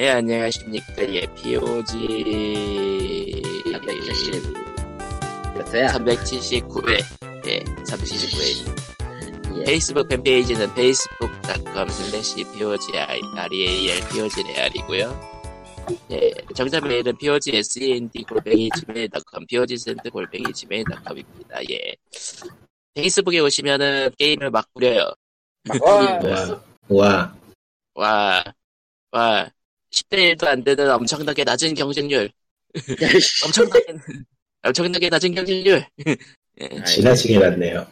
예, 안녕하십니까. 예, POG. 370. 그렇어요. 379회. 예, 379회. 예. 페이스북 팬페이지는 facebook.com slash POGREAL POGREAL이고요. 예, 정자 메일은 POGSEND 골뱅이 gmail.com, POGSEND 골뱅이 gmail.com입니다. 예. 페이스북에 오시면은 게임을 막 부려요. 와? 와, 와, 와, 10대 1도 안 되는 엄청나게 낮은 경쟁률. 엄청나게, 엄청나게 낮은 경쟁률. 예, 지나치게 낮네요.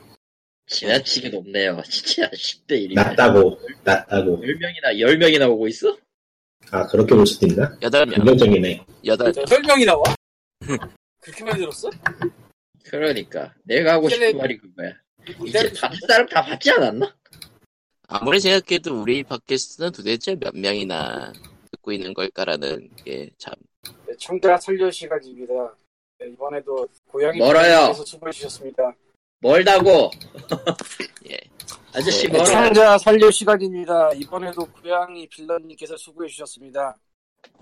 지나치게 높네요. 진짜 10대 1이면. 낮다고, 낮다고. 10명이나, 10명이나 오고 있어? 아, 그렇게 볼 수도 있나? 8명, 긍정적이네. 8, 설명이 나 와? 그렇게 많이 들었어? 그러니까. 내가 하고 싶은 말이 그거야. 이제 다른 사람 다 받지 않았나? 아무리 생각해도 우리 팟캐스트는 도대체 몇 명이나 듣고 있는 걸까라는 게 참. 네, 청자 설교 시간입니다. 네, 이번에도 고양이 멀어요. 서 수고해 주셨습니다. 멀다고! 예. 아저씨 네, 멀어. 청자 설교 시간입니다. 이번에도 고양이 빌런님께서 수고해 주셨습니다.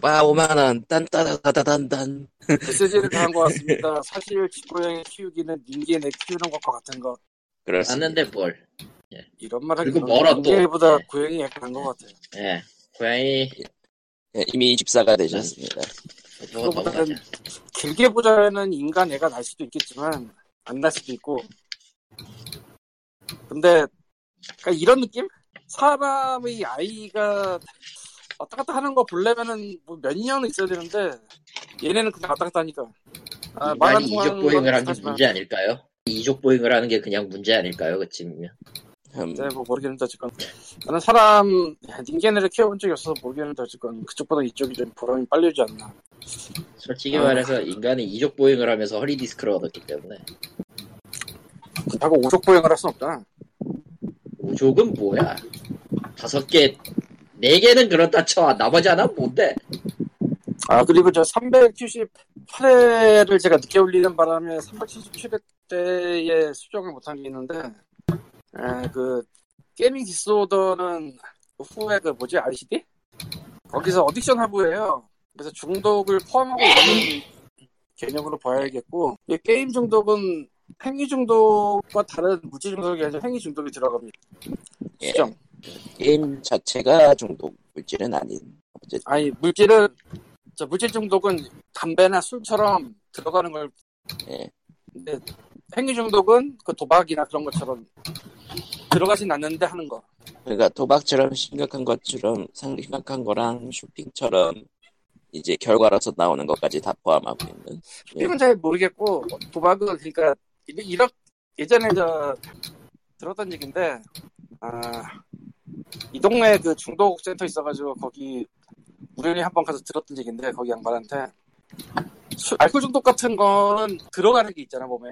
와, 5만 원, 딴따다다단단. 메시지를 당한 것 같습니다. 사실 집고양이 키우기는 닌게 내 키우는 것과 같은 것. 그렇습니다. 맞는데 뭘. 이런 말 그리고 멀어, 또. 닌게보다 네. 고양이 약간 한것 같아요. 예. 고양이, 예, 이미 집사가 되셨습니다. 저거 그거보다는 넘어가자. 길게 보자면 인간 애가 날 수도 있겠지만 안 날 수도 있고 근데 그러니까 이런 느낌? 사람의 아이가 왔다 갔다 하는 거 보려면은 뭐 몇 년은 있어야 되는데 얘네는 그냥 왔다 갔다 하니까 아, 인간이 이족 보행을 하는 게 문제 아닐까요? 이족 보행을 하는 게 그냥 문제 아닐까요? 그쯤이면. 음, 네, 뭐 모르겠는데 어쨌건 나는 사람 닌게네를 키워본 적이 없어서 모르겠는데 어쨌건 그쪽보다 이쪽이 좀 보람이 빨리 오지 않나 솔직히 아. 말해서 인간이 이족 보행을 하면서 허리 디스크를 얻었기 때문에. 하고 오족 보행을 할 순 없잖아 우족은 뭐야? 다섯 개, 네 개는 그렇다 쳐. 나머지 하나는 뭔데? 아 그리고 저 378회를 제가 늦게 올리는 바람에 377회 때에 수정을 못한 게 있는데 에, 그 gaming disorder는 WHO에 그 뭐지 ICD? 거기서 addiction 하부예요 그래서 중독을 포함하고 있는 개념으로 봐야겠고 이 게임 중독은 행위 중독과 다른 물질 중독이 아니라 행위 중독이 들어갑니다 예. 수정 게임 자체가 중독 물질은 아닌. 어쨌든, 아니 물질은 저 물질 중독은 담배나 술처럼 들어가는 걸 예. 근데 행위 중독은 그 도박이나 그런 것처럼 들어가진 않는데 하는 거. 그러니까 도박처럼 심각한 것처럼 심각한 거랑 쇼핑처럼 이제 결과로서 나오는 것까지 다 포함하고 있는. 이건 잘 모르겠고 도박은 그러니까 이- 이렇 예전에 저 들었던 얘기인데 아 이 동네 그 중독 센터 있어가지고 거기 우연히 한 번 가서 들었던 얘기인데 거기 양반한테 술- 알코올 중독 같은 거는 들어가는 게 있잖아 몸에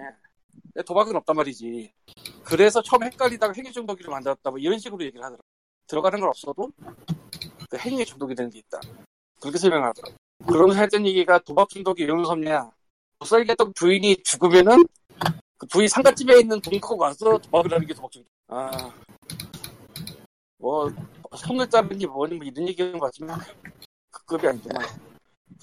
도박은 없단 말이지. 그래서 처음 헷갈리다가 행위 중독으로 만들었다 뭐 이런 식으로 얘기를 하더라 들어가는 건 없어도 그 행위 중독이 되는 게 있다. 그렇게 설명을 하더라고. 그러면서 했던 얘기가 도박 중독이 왜 무섭냐. 못 살겠던 부인이 죽으면은 그 부인 상가집에 있는 돈 갖고 가서 도박을 하는 게 도박 중독. 아 뭐 손을 자르니 뭐니 뭐 이런 얘기하는 것 같지만 그 급이 아니구나.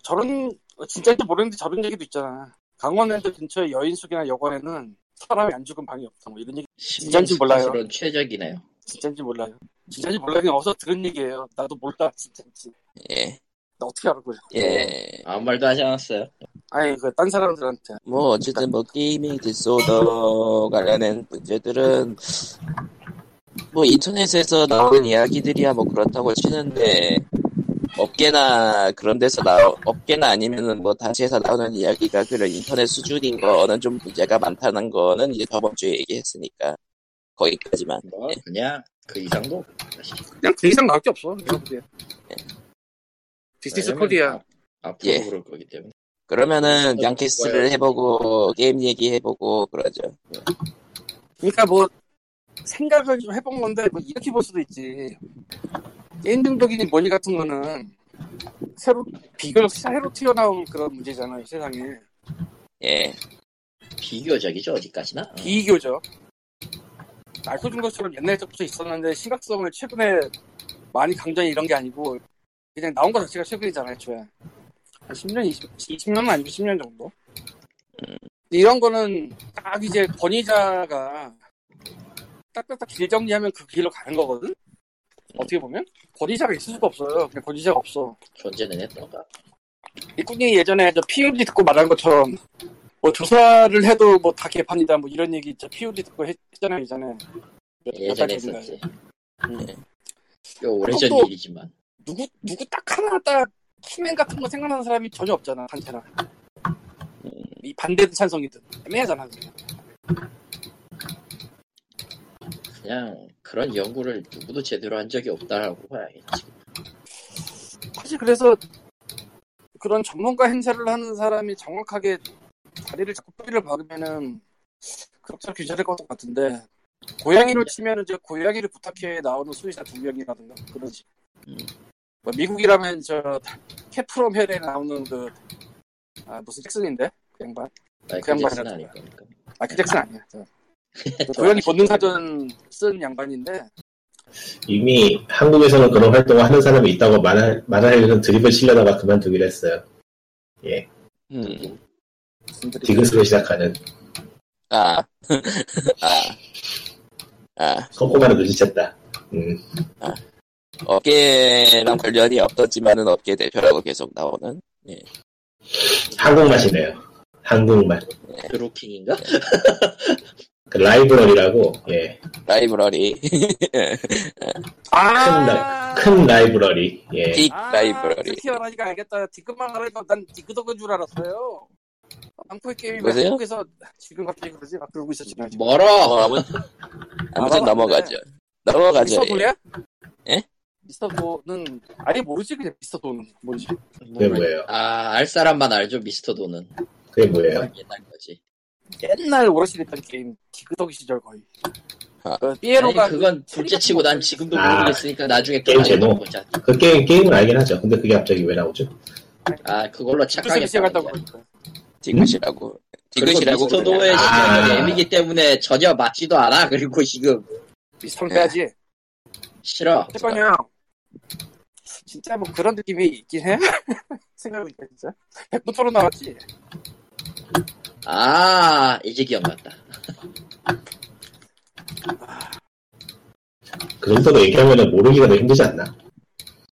저런 진짜인지 모르는데 저런 얘기도 있잖아. 강원랜드 근처에 여인숙이나 여관에는 사람이 안 죽은 방이 없다 뭐 이런 얘기 진짜인지 몰라요. 그런 최적이네요. 진짜인지 몰라요 진짜인지 몰라요 그냥 어서 들은 얘기예요 나도 몰라 진짜인지 예. 나 어떻게 그래 예. 아무 말도 하지 않았어요. 아니 그 딴 사람들한테 뭐 어쨌든 뭐 게이밍 디소더 관련된 문제들은 뭐 인터넷에서 나오는 이야기들이야 뭐 그렇다고 치는데 업계나 그런 데서 나 업계나 아니면은 뭐 단체에서 나오는 이야기가 그런 인터넷 수준인 거는 좀 문제가 많다는 거는 이제 저번 주에 얘기했으니까 거기까지만. 뭐 그냥 그 이상도. 그냥 그 이상 나올 게 없어. 보기에 디스티스 코리아 앞으로 예. 그럴 거기 때문에. 그러면은 어, 양캐스를 뭐야. 해보고 게임 얘기 해보고 그러죠. 그러니까 뭐 생각을 좀 해본 건데 뭐 이렇게 볼 수도 있지 게임 중독이니 뭐니 같은 거는 새로 비교적 새로 튀어나온 그런 문제잖아요 세상에 예 비교적이죠 어디까지나. 비교적 알코올 중독처럼 옛날부터 있었는데 심각성을 최근에 많이 강조한 이런 게 아니고 그냥 나온 거 자체가 최근이잖아요, 애초에. 한 10년, 20, 20년은 아니고 10년 정도. 이런 거는 딱 이제 권위자가 딱딱딱 길 정리하면 그 길로 가는 거거든? 어떻게 보면? 권위자가 있을 수가 없어요. 그냥 권위자가 없어. 존재는 했던가. 이꾼이 예전에 저 POD 듣고 말한 것처럼 뭐 조사를 해도 뭐 다 개판이다 뭐 이런 얘기 있죠. POD 듣고 했, 잖아요 예전에. 예전에 전인가요? 했었지. 음. 꽤 오래전 그것도- 일이지만. 누구 누구 딱 하나 딱 키맨 같은 거 생각나는 사람이 전혀 없잖아 한테나. 이 반대든 찬성이든 애매하잖아. 그냥. 그냥 그런 연구를 누구도 제대로 한 적이 없다라고 봐야겠지. 사실 그래서 그런 전문가 행세를 하는 사람이 정확하게 다리를 잡고 뿌리를 박으면은 그렇게 규제될 것 같은데 고양이로 치면은 이제 고양이를 부탁해 나오는 수의사 두 명이라든가 그러지. 음. 뭐 미국이라면 저 캐프롬 헬에 나오는 그 아, 무슨 잭슨인데 그 양반. 그 잭슨 아닐 거니까. 마이클 잭슨 아니야. 저. 그 고양이 본능 사전 쓴 양반인데 이미 한국에서는 그런 활동을 하는 사람이 있다고 말할, 말하려는 드립을 치려다가 그만두기로 했어요. 예. 음. 디귿으로 시작하는 아. 아. 아. 꼼꼼하게 눈치챘다. 음. 업계랑 관련이 없었지만은 업계 대표라고 계속 나오는. 한국맛이네요. 한국맛. 드루킹인가? 그 라이브러리라고, 예. 라이브러리. 아, 큰 라이브러리, 예. 빅 아, 라이브러리. 말하니까 알겠다. 디귿만 하니까 난 디귿덕인 줄 알았어요. 왜 그러세요? 한국에서 지금 갑자기 그러지? 막 그러고 있었지만. 지금. 멀어! 어, 아무튼, 아무튼 알아봤는데. 넘어가죠. 넘어가죠. 미스터 예. 돈이야? 예? 미스터 돈은 아예 모르지 그냥 미스터 돈은 뭔지. 그게 뭐예요? 아, 알 사람만 알죠, 미스터 도는. 그게 뭐예요? 옛날 거지. 옛날 오락실 했던 게임 디귿덕이 시절 거의. 아. 그 아니, 삐에로가 그건 둘째 치고 난 지금도 아, 모르겠으니까 나중에 게임 또 제목. 보자. 그 게임, 게임은 알긴 하죠. 근데 그게 갑자기 왜 나오죠? 아, 그걸로 착각했다. 그러니까. 디귿이라고. 디귿이라고. 미스터 그러냐. 도의 아. 때문에 전혀 맞지도 않아. 그리고 지금 미스터는 예. 빼야지. 싫어. 잠깐요. 진짜 뭐 그런 느낌이 있긴 해? 생각해보니까 진짜. 100분 토론 나왔지? 아, 이제 기억났다. 그 정도로 얘기하면 모르기가 더 힘들지 않나?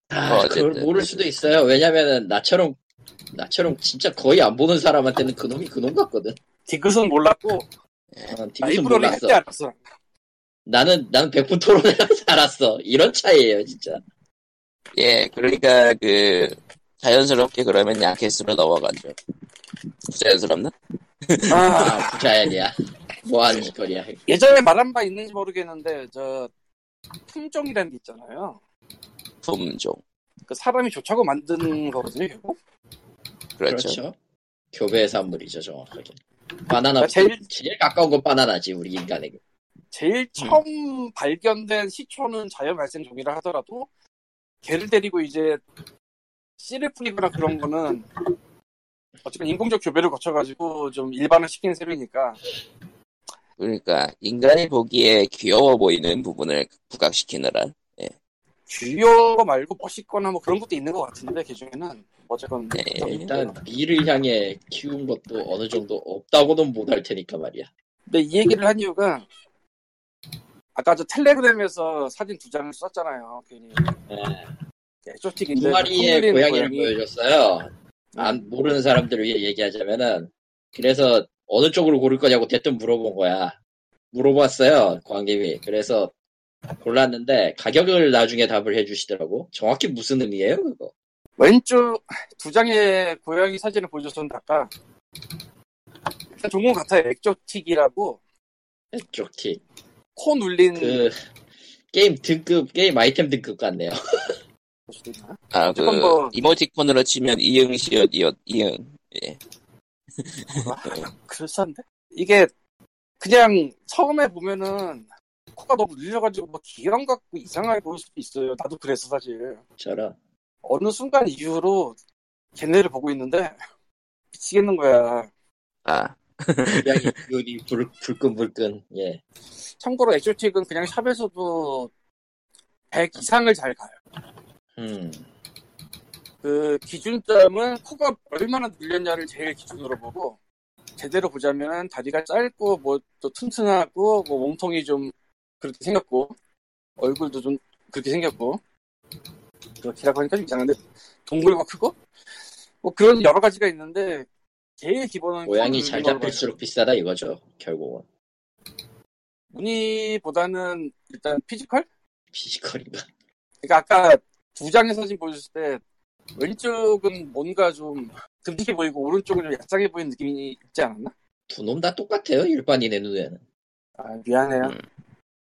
아, 어, 그걸. 모를 수도 있어요. 왜냐면은 나처럼 나처럼 진짜 거의 안 보는 사람한테는 그놈이 그놈 같거든. 디귿은 몰랐고, 어, 디귿은 라이브러리 몰랐어. 알았어. 나는 나는 100분 토론을 알았어. 이런 차이예요, 진짜. 예, 그러니까 그 자연스럽게 그러면 야켓으로 넘어가죠. 자연스럽나? 아, 아, 부자연이야. 뭐 하는 짓거리야. 예전에 말한 바 있는지 모르겠는데, 저, 품종이라는 게 있잖아요. 품종. 그 사람이 좋자고 만든 거거든요, 결국. 그렇죠. 그렇죠. 교배 산물이죠, 정확하게. 바나나 제일- 제일 가까운 건 바나나지 우리 인간에게. 제일 처음 발견된 시초는 자연 발생 종이라 하더라도, 개를 데리고 이제 씨를 뿌리거나 그런 거는, 어쨌든 인공적 교배를 거쳐가지고 좀 일반화 시킨 셈이니까, 그러니까 인간이 보기에 귀여워 보이는 부분을 부각시키느라 귀여워 말고 멋있거나 뭐 그런 것도 있는 것 같은데, 그 중에는. 어쨌건. 네. 일단 미를 향해 키운 것도 어느 정도 없다고는 못할 테니까 말이야. 근데 이 얘기를 한 이유가 아까 저 텔레그램에서 사진 두 장을 썼잖아요. 괜히 네. 엑소틱인데 두 마리의 고양이를 고양이. 보여줬어요. 안 모르는 사람들을 위해 얘기하자면은 그래서 어느 쪽으로 고를 거냐고 대뜸 물어본 거야. 물어봤어요 광님이. 그래서 골랐는데 가격을 나중에 답을 해주시더라고. 정확히 무슨 의미예요 그거? 왼쪽 두 장의 고양이 사진을 보여줬었는데 아까 일단 것 같아요. 엑조틱이라고 쪽 틱. 코 눌린 그 게임 등급 게임 아이템 등급 같네요. 아그 조금 뭐- 이모티콘으로 치면 이응 시옷 이옷 이응 예. 그럴싸한데? 이게 그냥 처음에 보면은 코가 너무 눌려가지고 뭐 기형 같고 이상하게 보일 수도 있어요. 나도 그랬어 사실. 저런. 어느 순간 이후로 걔네를 보고 있는데 미치겠는 거야. 아 기운이 불, 불끈불끈. 예. 참고로 엑조틱은 그냥 샵에서도 100 이상을 잘 가요. 음. 그 기준점은 코가 얼마나 늘렸냐를 제일 기준으로 보고 제대로 보자면 다리가 짧고 뭐 또 튼튼하고 뭐 몸통이 좀 그렇게 생겼고 얼굴도 좀 그렇게 생겼고 그렇게라고 하니까 좀 이상한데 동물과 크고 뭐 그런 여러 가지가 있는데 제일 기본은 모양이 잘 잡힐수록 비싸다 이거죠 결국은 무늬보다는 일단 physical? physical인가 그러니까 아까 두 장의 사진 보여줬을 때 왼쪽은 뭔가 좀 듬직해 보이고 오른쪽은 좀 얄쌍해 보이는 느낌이 있지 않았나? 두 놈 다 똑같아요 일반인의 눈에는 아 미안해요. 음.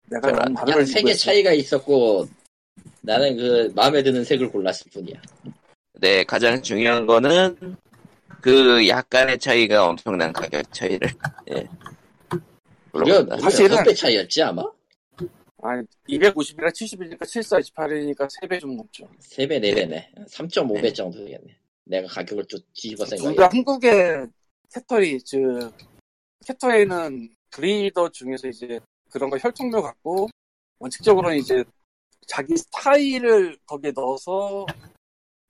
내가 너무 다른 그냥 걸 색의. 차이가 있었고 나는 그 마음에 드는 색을 골랐을 뿐이야 네, 가장 중요한 거는 그 약간의 차이가 엄청난 가격 차이를. 예. 무려 사실은- 6배 차이였지 아마? 아 250이라 71이니까 74, 28이니까 3배 좀 넘죠. 3배 4배네 3.5배 네. 정도 되겠네 내가 가격을 좀 뒤집어 둘 생각해 다 한국의 캐터리 즉 캐터에는 브리더 중에서 이제 그런 거 혈통묘 갖고 원칙적으로는 이제 자기 스타일을 거기에 넣어서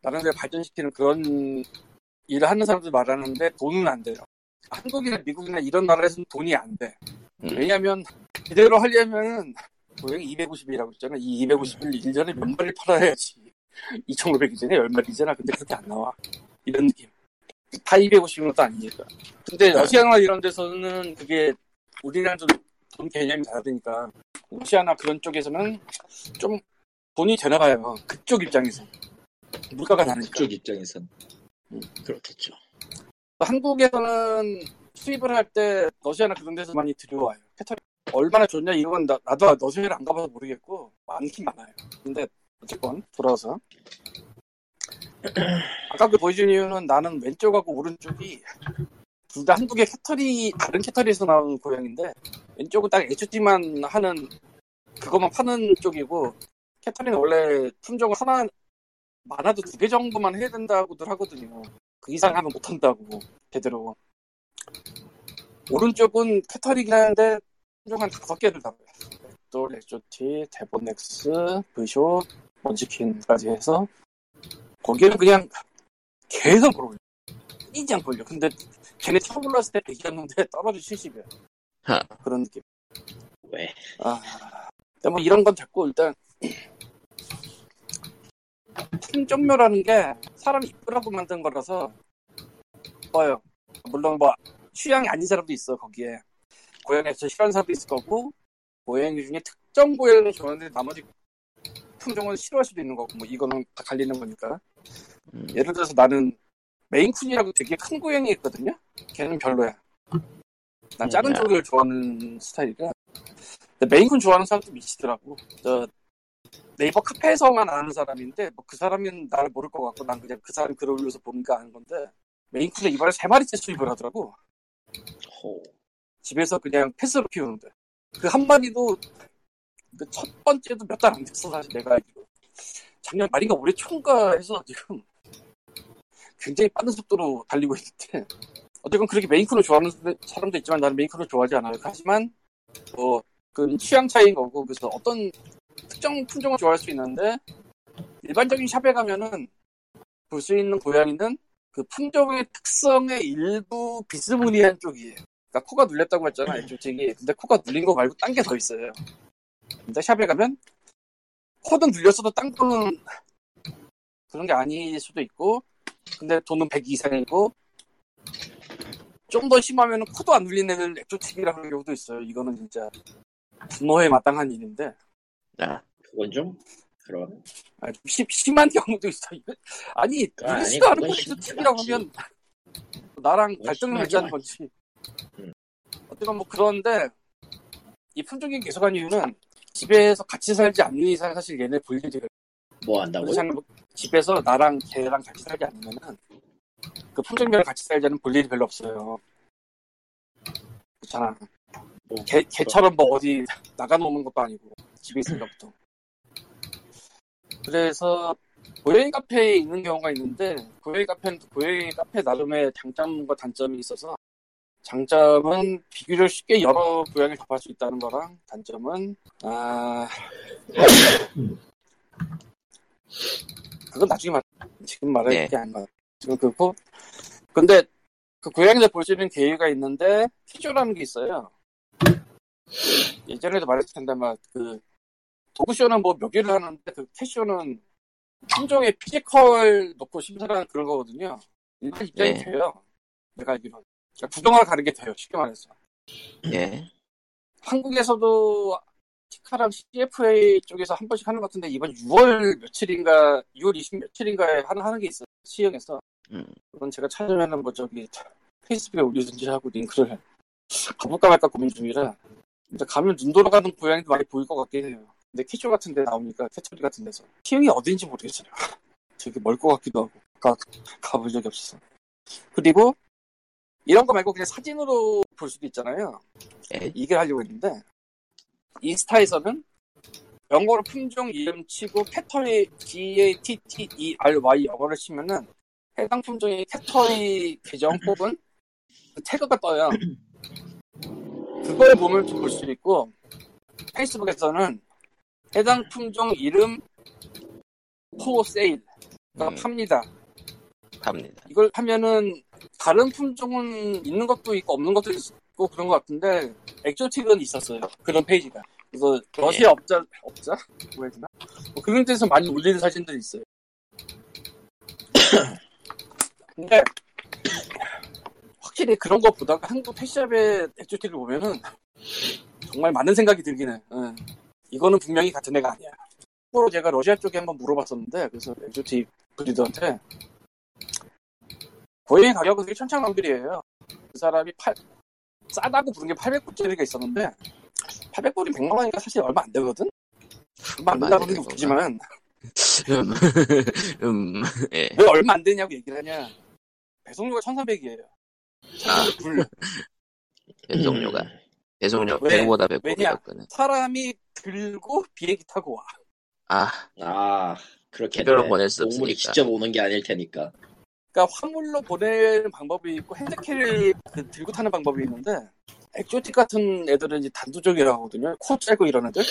나름대로 발전시키는 그런 일을 하는 사람들 말하는데 돈은 안 돼요. 한국이나 미국이나 이런 나라에서는 돈이 안 돼. 음. 왜냐하면 제대로 하려면 은 고양이 250이라고 했잖아. 이 250을 1년에 몇 마리를 팔아야지. 2,500이잖아. 10마리잖아. 근데 그렇게 안 나와. 이런 느낌. 다 250은 것도 아니니까. 근데 러시아나 이런 데서는 그게 우리랑 좀 돈 개념이 다르니까 러시아나 그런 쪽에서는 좀 돈이 되나 봐요. 그쪽 입장에서. 물가가 다르니까. 그쪽 입장에선 음. 그렇겠죠 한국에서는 수입을 할 때 러시아나 그런 데서 많이 들여와요. 캐터링 얼마나 좋냐 이건 나, 나도 러시아를 안 가봐서 모르겠고 많긴 많아요. 근데 어쨌건 돌아와서 아까 그 보여준 이유는 나는 왼쪽하고 오른쪽이 둘 다 한국의 cattery 다른 cattery에서 나온 고양인데 왼쪽은 딱 exotic만 하는 그것만 파는 쪽이고 cattery는 원래 품종을 하나 많아도 두 개 정도만 해야 된다고들 하거든요. 그 이상 하면 못 한다고 제대로. 오른쪽은 cattery긴 하는데 품종 한 다섯 개를 다. 또 레조티, 데보넥스, 브쇼, 먼치킨까지 해서 거기에는 그냥 계속 걸어올려. 끊이지 않고 올려. 근데 걔네 처음 올랐을 때 100이었는데 떨어져 70이야. 하. 그런 느낌. 왜 아, 근데 뭐 이런 건 됐고 일단 품종묘라는 게 사람 이쁘라고 만든 거라서 이뻐요. 물론 뭐 취향이 아닌 사람도 있어 거기에 고양이에서 사람도 있을 거고 고양이 중에 특정 고양이를 좋아하는데 나머지 품종은 싫어할 수도 있는 거고 뭐 이거는 다 갈리는 거니까 음. 예를 들어서 나는 메인쿤이라고 되게 큰 고양이 있거든요. 걔는 별로야. 난 작은 음, 쪽을 좋아하는 스타일이라. 메인쿤 좋아하는 사람도 미치더라고. 저 네이버 카페에서만 아는 사람인데 뭐 그 사람은 나를 모를 것 같고 난 그냥 그 사람 글을 올려서 보니까 아는 건데 메인쿤을 이번에 세 마리째 수입을 하더라고. 호. 집에서 그냥 패스로 키우는 데 그 한 마리도 그 첫 번째도 몇 달 안 됐어 사실 내가 알기로. 작년 말인가 올해 초인가 해서 지금 굉장히 빠른 속도로 달리고 있는데 어쨌건 그렇게 메인쿤을 좋아하는 사람도 있지만 나는 메인쿤을 좋아하지 않아요. 하지만 뭐 그 취향 차이인 거고 그래서 어떤 특정 품종을 좋아할 수 있는데 일반적인 샵에 가면은 볼 수 있는 고양이는 그 품종의 특성의 일부 비스무리한 쪽이에요. 그러니까 코가 눌렸다고 했잖아 이쪽이. 근데 코가 눌린 거 말고 딴 게 더 있어요. 근데 샵에 가면 코는 눌렸어도 딴 거는 그런 게 아닐 수도 있고 근데 돈은 100 이상이고 좀 더 심하면 코도 안 눌린 애들 액조틱이라 하는 경우도 있어요. 이거는 진짜 분노에 마땅한 일인데 아, 그건 좀 그런 아, 좀 심, 심한 경우도 있어. 아니 아니, 누르지도 않고 그건 액조틱이라고 심하지. 하면 나랑 갈등을 심하지 맺자는 않지. 음. 어쨌건 뭐 그런데 이 품종이 계속한 이유는 집에서 같이 살지 않는 이상 사실 얘네 볼 일이 뭐 한다고요? 집에서 나랑 걔랑 같이 살지 않으면은 그 품종별로 같이 살자는 볼 일이 별로 없어요. 그렇잖아. 뭐, 걔, 걔처럼 뭐 어디 나가노는 것도 아니고 집에 있으니까 보통. 그래서 고양이 카페에 있는 경우가 있는데 고양이 카페는 또 고양이 카페 나름의 장점과 단점이 있어서 장점은 비교적 쉽게 여러 고양이를 접할 수 있다는 거랑 단점은 아 그건 나중에 말. 지금 말할 네. 게안 가. 지금 그렇고 근데 그 고양이들 볼수 있는 계기가 있는데 cat show라는 게 있어요. 예전에도 말했을 텐데 막 그 dog show는 뭐 몇 개를 하는데 그 cat show는 품종의 physical 놓고 심사하는 그런 거거든요. 일반 입장이 네. 돼요. 내가 알기로는. 그러니까 구경하러 가는 게 돼요. 쉽게 말해서. 예. 한국에서도 TICA랑 CFA 쪽에서 한 번씩 하는 것 같은데 이번 6월 며칠인가 6월 20 며칠인가에 하나 하는 게 있어요 시흥에서 음. 그건 제가 찾으면은 뭐 저기 페이스북에 올리든지 하고 링크를 가볼까 말까 고민 중이라 근데 가면 눈 돌아가는 고양이도 많이 보일 것 같긴 해요 근데 cat show 같은 데 나오니까 cattery 같은 데서 시흥이 어딘지 모르겠어요 되게 멀 것 같기도 하고 가, 가본 적이 없어서 그리고 이런 거 말고 그냥 사진으로 볼 수도 있잖아요 예. 이게 하려고 했는데 인스타에서는 영어로 품종 이름 치고 cattery C A T T E R Y 영어를 치면은 해당 품종의 cattery 계정 혹은 그 태그가 떠요. 그걸 보면 좀볼수 있고 페이스북에서는 해당 품종 이름 for sale 가 음, 팝니다. 갑니다. 이걸 하면은 다른 품종은 있는 것도 있고 없는 것도 있고 그런 것 같은데 exotic은 있었어요. 그런 페이지가. 그래서 러시아 업자 업자 뭐 해야 되나? 뭐 그런 데서 많이 올리는 사진들이 있어요. 근데 확실히 그런 거 보다가 한국 펫샵의 엑조틱을 보면은 정말 많은 생각이 들긴 해. 응. 이거는 분명히 같은 애가 아니야. 앞으로 제가 러시아 쪽에 한번 물어봤었는데 그래서 엑조틱 브리더한테 고양이 가격은 되게 천차만별이에요. 그 사람이 팔, 싸다고 부른 게 800불짜리가 있었는데 800불이 100만 원이니까 사실 얼마 안 되거든? 얼마 안 된다고 하는 웃기지만 음, 음, 예. 왜 얼마 안 되냐고 얘기를 하냐 배송료가 1300이에요. 아, 불 배송료가. 배송료 왜? 100보다 왜냐? 100보다 사람이 들고 비행기 타고 와. 아, 아, 그렇게. 택배로 보낼 수 없으니까. 직접 오는 게 아닐 테니까. 그러니까 화물로 보내는 방법이 있고 핸드캐리 그 들고 타는 방법이 있는데 엑조틱 같은 애들은 이제 단도적이라고 하거든요. 코 짧고 이런 애들.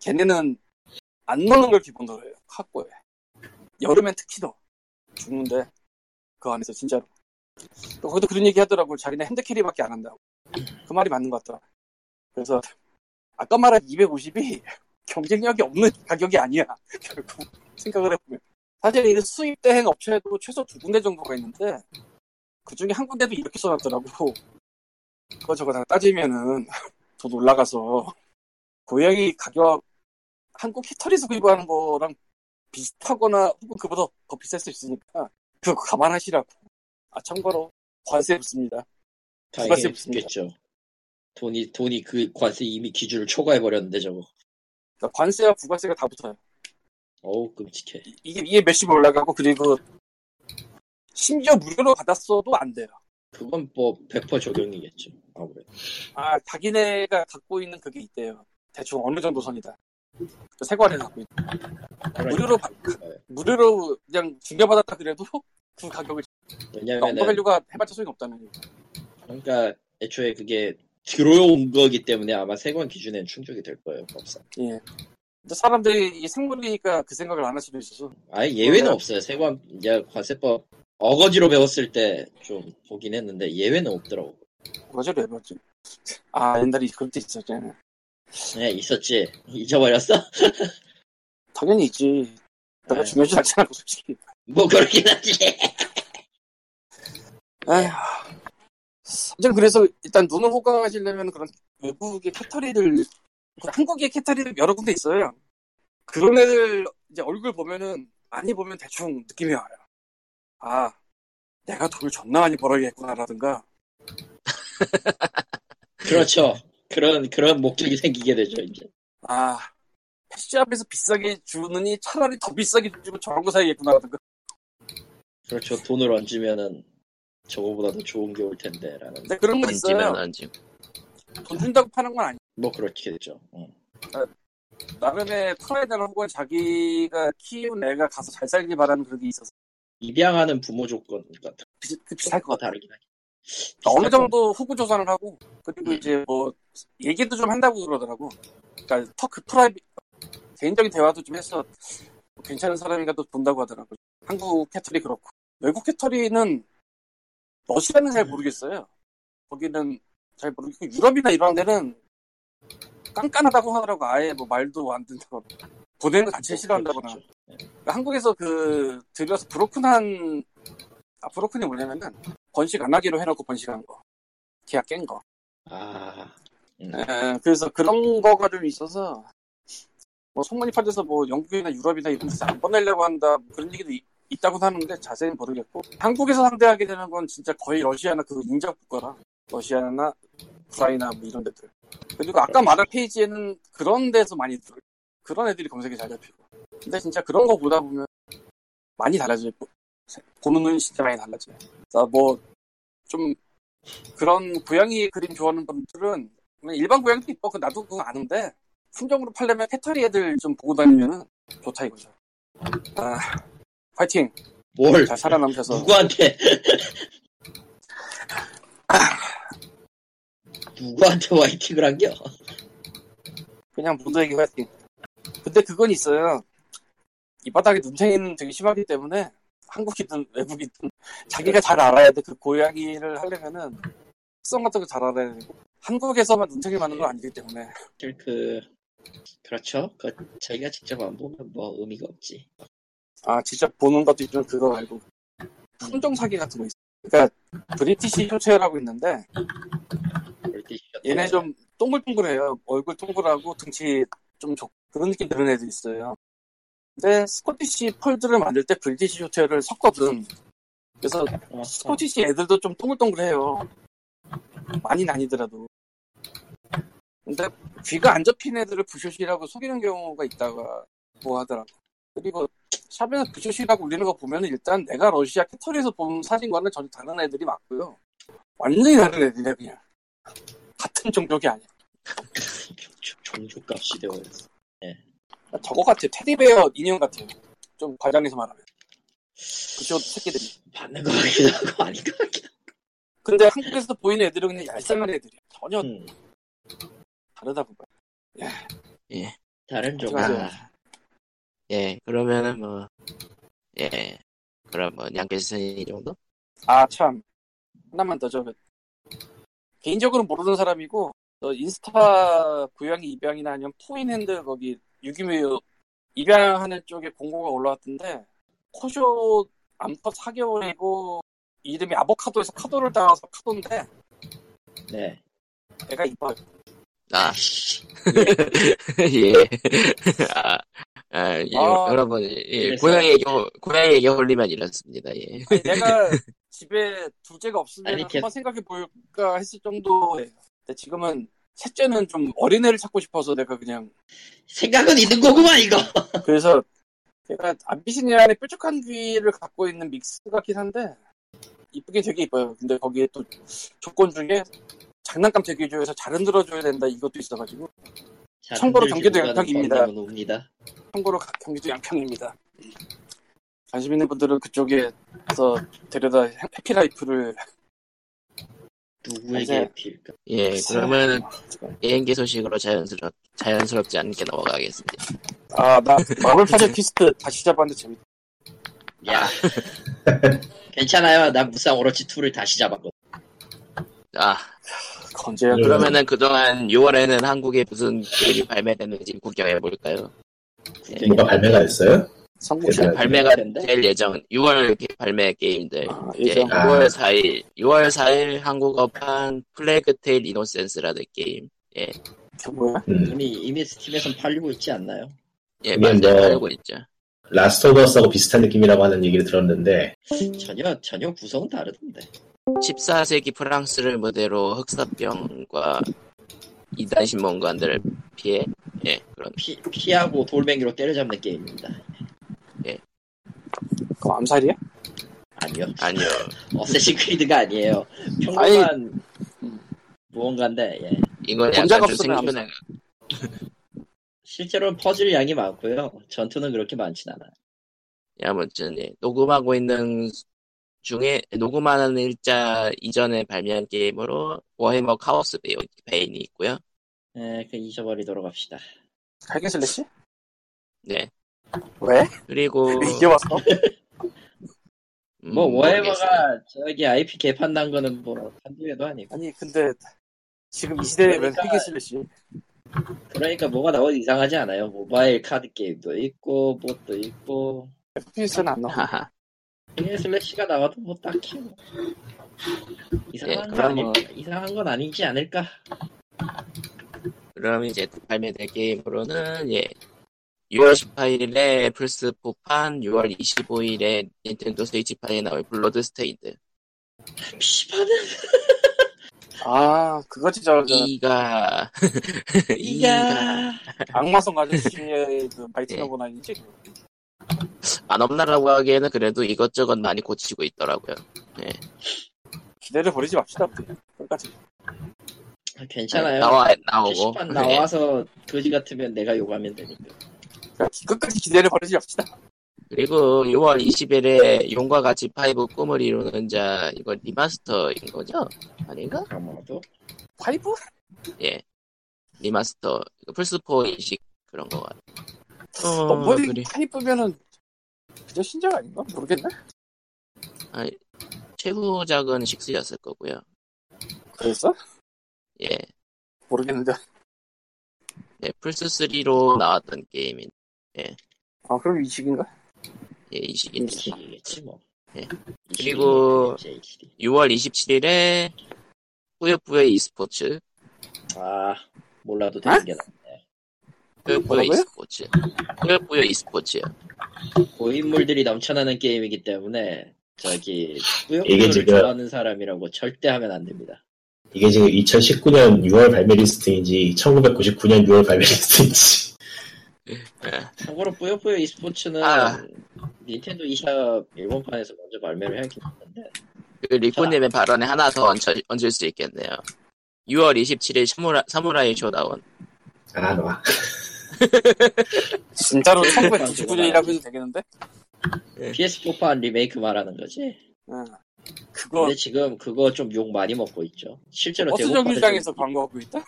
걔네는 안 넣는 걸 기본으로 해요. 카고에. 여름엔 특히 더 죽는데 그 안에서 진짜로. 또 거기도 그런 얘기 하더라고. 자기네 핸드캐리밖에 안 한다고. 그 말이 맞는 것 같더라. 그래서 아까 말한 250이 경쟁력이 없는 가격이 아니야. 결국 생각을 해보면. 사실 이 수입 대행 업체도 최소 두 군데 정도가 있는데 그 중에 한 군데도 이렇게 써놨더라고. 그거 저거 다 따지면은 더 올라가서 고양이 가격 한국 히터리에서 구입하는 거랑 비슷하거나 혹은 그보다 더 비쌀 수 있으니까 그거 감안하시라고. 아 참고로 관세 붙습니다. 붙습니다. 붙겠죠. 돈이, 돈이 그 관세 이미 기준을 초과해 버렸는데 저거. 그러니까 관세와 부가세가 다 붙어요. 어우, 끔찍해. 이게 이게 몇십 올라가고 그리고 심지어 무료로 받았어도 안 돼요. 그건 뭐, 100% 적용이겠죠. 아무래도. 아, 자기네가 갖고 있는 그게 있대요. 대충 어느 정도 선이다. 그 세관에 갖고 있다. 그러니까. 무료로, 받- 네. 무료로 그냥 중개받았다 그래도 그 가격을. 왜냐면은, 엄버밸류가 해봤자 소용이 없다는 얘기. 그러니까 애초에 그게 들어온 거기 때문에 아마 세관 기준엔 충족이 될 거예요, 법상. 예. 사람들이 이 생물이니까 그 생각을 안 할 수도 있어서. 아예 예외는 그러면- 없어요. 세관, 이제 관세법 어거지로 배웠을 때 좀 보긴 했는데 예외는 없더라고. 뭐저래 해봤지. 아, 옛날에 그런 때 있었잖아. 네, 있었지. 잊어버렸어? 당연히 있지. 내가 네. 중요하지 않잖아, 솔직히. 뭐 그렇긴 하지. 에휴. 어쨌든 그래서 일단 눈을 호강하시려면 그런 외국의 캐터리들, 한국의 캐터리들 여러 군데 있어요. 그런 애들 이제 얼굴 보면은 많이 보면 대충 느낌이 와요. 아, 내가 돈을 존나 많이 벌어야겠구나라든가. 그렇죠. 그런 그런 목적이 생기게 되죠 이제. 아, 패시샵에서 비싸게 주느니 차라리 더 비싸게 주고 저런 거 사야겠구나라든가. 그렇죠. 돈을 얹으면은 저거보다 더 좋은 게 올 텐데라는. 근데 그런 거 있어요. 던지면 던지. 돈 준다고 파는 건 아니야. 뭐 그렇겠죠. 응. 나름의 프라이드나 혹은 자기가 키운 애가 가서 잘 살길 바라는 그런 게 있어서 입양하는 부모 조건 같은 비, 그 비쌀 것거 같아. 다르긴 하겠. 어느 정도 후보 조사를 하고 그리고 이제 뭐 얘기도 좀 한다고 그러더라고. 그러니까 talk private 개인적인 대화도 좀 해서 괜찮은 사람인가 또 본다고 하더라고. 한국 cattery 그렇고 외국 cattery는 러시아는 잘 모르겠어요. 거기는 잘 모르겠고 유럽이나 이런 데는 깐깐하다고 하더라고. 아예 뭐 말도 안 듣고 보내는 거 자체 싫어한다거나. 그러니까 한국에서 그 들여서 브로큰한 아 브로큰이 뭐냐면은 번식 안 하기로 해놓고 번식한 거. 계약 깬 거. 아, 음. 에, 그래서 그런 거가 좀 있어서 뭐 소문이 퍼져서 뭐 영국이나 유럽이나 이런 데서 안 보내려고 한다 뭐 그런 얘기도 있, 있다고 하는데 자세히 모르겠고. 한국에서 상대하게 되는 건 진짜 거의 러시아나 그 인접 국가라. 러시아나 우크라이나 뭐 이런 데들 그리고 아까 말한 페이지에는 그런 데서 많이 들어 그런 애들이 검색이 잘 잡히고. 근데 진짜 그런 거 보다 보면 많이 달라져요 보- 보는 눈이 진짜 많이 달라져요. 뭐좀 그런 고양이 그림 좋아하는 분들은 일반 고양이도 이뻐 그 나도 그거 아는데 품종으로 팔려면 캐터리 애들 좀 보고 다니면 좋다 이거죠. 아 파이팅! 뭘? 잘 살아남으셔서. 누구한테 누구한테 와이팅을 한겨? 그냥 모두에게 화이팅. 근데 그건 있어요. 이 바닥에 눈탱이는 되게 심하기 때문에 한국이든 외국이든 자기가 잘 알아야 돼. 그 고양이를 하려면은 특성 같은 거 잘 알아야 되고 한국에서만 눈탱이 많은 건 아니기 때문에 그 그렇죠. 그 자기가 직접 안 보면 뭐 의미가 없지. 아 직접 보는 것도 있지만 그거 말고 품종 사기 같은 거 있어. 그러니까 British Shorthair라고 있는데 얘네 좀 동글동글해요. 얼굴 동글하고 등치 좀 좋고 그런 느낌 드는 애들 있어요. 근데 Scottish Fold를 만들 때 British Shorthair를 섞거든. 그래서 어, Scottish 애들도 좀 동글동글해요. 많이 아니더라도. 근데 귀가 안 접힌 애들을 부쇼시라고 속이는 경우가 있다가 뭐 하더라고. 그리고 샵에서 부쇼시라고 울리는 거 보면 일단 내가 러시아 캐터리에서 본 사진과는 전혀 다른 애들이 맞고요. 완전히 다른 애들이야 그냥. 같은 종족이 아니야. 종족값이 되어 있어. 저거 같아. 테디베어 인형 같아요. 좀 과장해서 말하면. 그쪽 새끼들이. 받는 거 같기도 하고 아닌 것 같기도 근데 한국에서 보이는 애들은 그냥 얄쌍한 애들이야. 전혀 하고. 음, 다르다 보면. 예. 다른 종족. 아, 예, 그러면은 뭐, 예. 그럼 뭐, 냥캐스는 이 정도? 아, 참. 하나만 더 저, 개인적으로 모르는 사람이고, 저 인스타 고양이 입양이나 아니면 포인핸드 거기 유기묘 입양하는 쪽에 공고가 올라왔던데, 코쇼 암컷 4개월이고, 이름이 아보카도에서 카도를 따와서 카도인데, 네. 애가 이뻐요. 아, 예. 아, 아, 예, 아, 여러분, 예, 그래서- 고양이에게, 고양이에게 홀리면 이렇습니다, 예. 아니, 내가 집에 둘째가 없으면 아니, 한번 생각해 볼까 했을 정도예요. 근데 지금은 셋째는 좀 어린애를 찾고 싶어서 내가 그냥 생각은 있는 거구만 이거. 그래서 걔가 안비신이 안에 뾰족한 귀를 갖고 있는 믹스 같긴 한데 이쁘긴 되게 이뻐요. 근데 거기에 또 조건 중에 장난감 대기조에서 잘 흔들어줘야 된다 이것도 있어가지고 참고로 경기도 양평입니다. 참고로 가- 경기도 양평입니다. 관심 있는 분들은 그쪽에서 데려다 해피라이프를 누구에게. 필까? 예, 그러면 비행기 소식으로 자연스럽, 자연스럽지 않게 넘어가겠습니다. 아 나 Marvel Puzzle Quest 다시 잡았는데 재밌다. 야. 괜찮아요. 난 무쌍 오로치 2를 다시 잡았거든. 아, 건재야 네. 그러면은 그동안 6월에는 한국에 무슨 게임이 발매되는지 구경해 볼까요? 뭐가 발매가 됐어요? 성공시 네. 발매가 되는데? 될 예정, 6월 발매 게임들. 아, 예, 예정. 6월 4일, 6월 4일 한국어판 Plague Tale Innocence라는 게임. 그 뭐야? 음, 이미 이미 스팀에선 팔리고 있지 않나요? 예, 맞아요. 뭐- 알고 있죠. Last of Us하고 비슷한 느낌이라고 하는 얘기를 들었는데 전혀 전혀 구성은 다르던데. 14세기 프랑스를 무대로 흑사병과 이단 신문관들을 피해, 예, 그런, 피, 피하고 돌멩이로 때려잡는 게임입니다. 그거 암살이야? 아니요. 아니요. Assassin's Creed가 아니에요. 평범한 무언가인데 예. 이건 약간 좀 없으면 생존해, 실제로는 퍼즐 양이 많고요. 전투는 그렇게 많진 않아요. 예, 아무튼, 예, 녹음하고 있는 중에, 녹음하는 일자 이전에 발매한 게임으로 Warhammer Chaos Ba- Bane이 있고요 예, 그 잊어버리도록 합시다. 칼겐 슬래시? 네. 왜? 그리고, 이게 왔어? 뭐 모르겠어요. 워해버가 저기 IP 개판 난 거는 뭐 한두 개도 아니고 아니 근데 지금 이 시대에 웬 그러니까- hack and slash 그러니까 뭐가 나와도 이상하지 않아요 모바일 카드 게임도 있고 뭣도 있고 FPS는 안 나와. 하하. hack and slash가 나와도 뭐 딱히 뭐 이상한 예, 건 그럼 아니 뭐- 이상한 건 아니지 않을까 그럼 이제 발매될 게임으로는 예 6월 18일에 플스4판, 6월 25일에 닌텐도 스위치판에 나올 Bloodstained PC판은 아 그거지 저, 저 이가 이가 이가 악마성 아저씨의 그 예. 하고 아니지? 안 없나라고 하기에는 그래도 이것저것 많이 고치고 있더라고요. 기대를 버리지 맙시다. 우리. 끝까지. 괜찮아요 나와 나오고 PC판 나와서 거지 같으면 내가 욕하면 되니까 끝까지 기대를 버리지 맙시다. 그리고 6월 20일에 용과 같이 five 꿈을 이루는 자 이거 remaster인 거죠? 아닌가? 아마도 five? 예 remaster 이거 플스4 이식 그런 거 같아. 어, numbering 그래. five면은 그저 신작 아닌가? 모르겠네. 최후작은 6였을 거고요. 그랬어? 예, 모르겠는데. 네 플스 3로 나왔던 게임인 아 그럼 이식인가? 예, 이 시기인데 이시겠지 뭐. 예. 그리고 JHD. 6월 27일에 뿌요뿌요 e스포츠. 아 몰라도 되는 게 낫네. 뿌요뿌요 e스포츠. 뿌요뿌요 e스포츠요. 고인물들이 넘쳐나는 게임이기 때문에 저기 뿌요뿌요를 지금- 좋아하는 사람이라고 절대 하면 안 됩니다. 이게 지금 2019년 6월 발매 리스트인지 1999년 6월 발매 리스트인지 참고로 뿌요뿌요 e스포츠는 아. 닌텐도 eShop 일본판에서 먼저 발매를 하긴 했는데 그 리코님의 발언에 하나 더 얹혀, 얹을 수 있겠네요. 6월 27일 사무라, Samurai Shodown. 아 놔. 진짜로 1999년이라고 해도 되겠는데? PS4판 리메이크 말하는 거지 응. 그거 근데 지금 그거 좀 욕 많이 먹고 있죠 실제로 버스 대부분 정류장에서 광고하고 있다?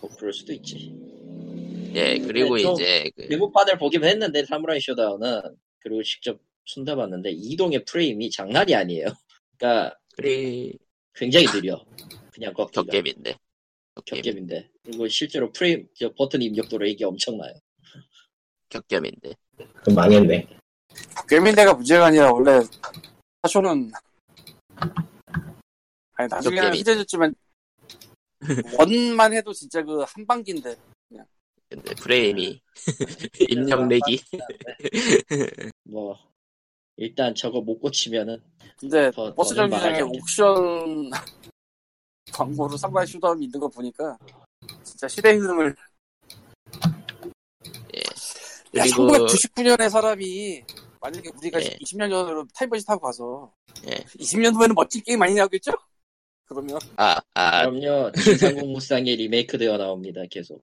뭐 그럴 수도 있지 예, 그리고 네, 좀- 이제, 그, 대부판을 보긴 했는데 사무라이 쇼다운은 그리고 직접 손대봤는데 이동의 프레임이 장난이 아니에요. 그러니까 그리, 굉장히 느려. 그냥 걷기가. 격겜인데. 격겜, 격겜인데. 그리고 실제로 프레임 저 버튼 입력도로 이게 엄청나요. 격겜인데. 그럼 망했네. 괴민대가 문제가 아니라 원래 사쇼는 아니 나중에는 게임이- 희재졌지만 원만 해도 진짜 그 한 방기인데 근데 프레임이, 입력렉이. 뭐 일단 저거 못 고치면은 근데 더- 버스 정류장에 옥션 광고로 상바이 슈다운이 있는 거 보니까 진짜 시대 흐름을 야, 그리고, 1999년에 사람이 만약에 우리가 예. 20년 전으로 타임머신 타고 가서 예. 20년 후에는 멋진 게임 많이 나오겠죠? 그러면 아, 아, 그럼요 진삼국무쌍이 리메이크 되어 나옵니다 계속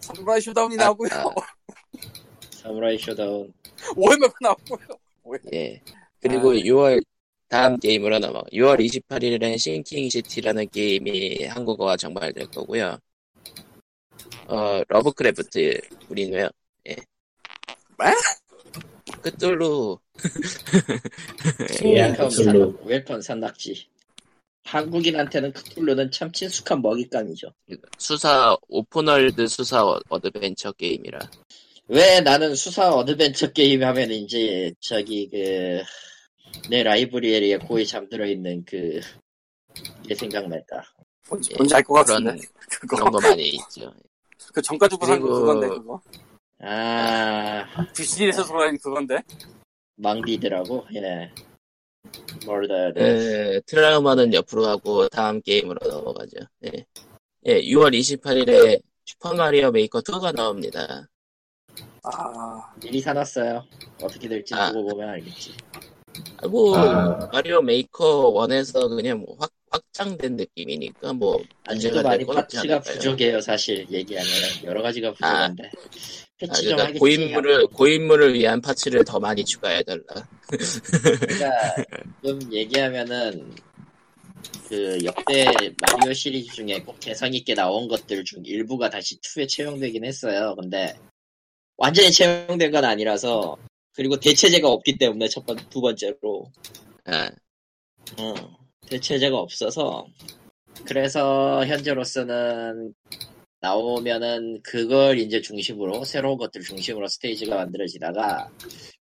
Samurai Shodown이 아, 나오고요 아. Samurai Shodown 오해매가 나오고요 오해. 예. 그리고 아. 6월, 다음 게임으로 넘어. 6월 28일에는 Sinking City라는 게임이 한국어가 정발될 거고요. 어, 러브크래프트 우리네요. 예. 뭐? 크툴루. 산, welcome 산낙지 한국인한테는 크툴루는 참 친숙한 먹잇감이죠. 수사 오픈월드 수사 어- 어드벤처 게임이라. 왜 나는 수사 어드벤처 게임 하면 이제 저기 그 내 라이브러리에 고이 잠들어 있는 그 이게 생각날까 뭔지, 예, 뭔지 알 것 같은데. 그거 그런 거 많이 있죠. 그산거 그리고- 그건데 그거? 아. 비실에서 돌아다니는 그건데? 망디들하고? 예 머더 에, 트라우마는 옆으로 가고 다음 게임으로 넘어가죠. 예. 예, 6월 28일에 슈퍼마리오 메이커 2가 나옵니다. 아 미리 사놨어요 어떻게 될지 아. 두고 보면 알겠지 아, 뭐 아. 마리오 메이커 1에서 그냥 뭐 확, 확장된 느낌이니까 뭐 문제가 없지 parts가 않을까요? 부족해요 사실 얘기하면 여러 가지가 부족한데 아, 패치 좀 그러니까 하겠지 고인물을 고인물을 위한 parts를 더 많이 추가해달라. 그러니까 좀 얘기하면은 그 역대 마리오 시리즈 중에 꼭 개성 있게 나온 것들 중 일부가 다시 2에 채용되긴 했어요. 근데 완전히 채용된 건 아니라서 그리고 대체제가 없기 때문에 첫 번, 두 번째로 예. 어, 대체제가 없어서 그래서 현재로서는 나오면은 그걸 이제 중심으로 새로운 것들 중심으로 스테이지가 만들어지다가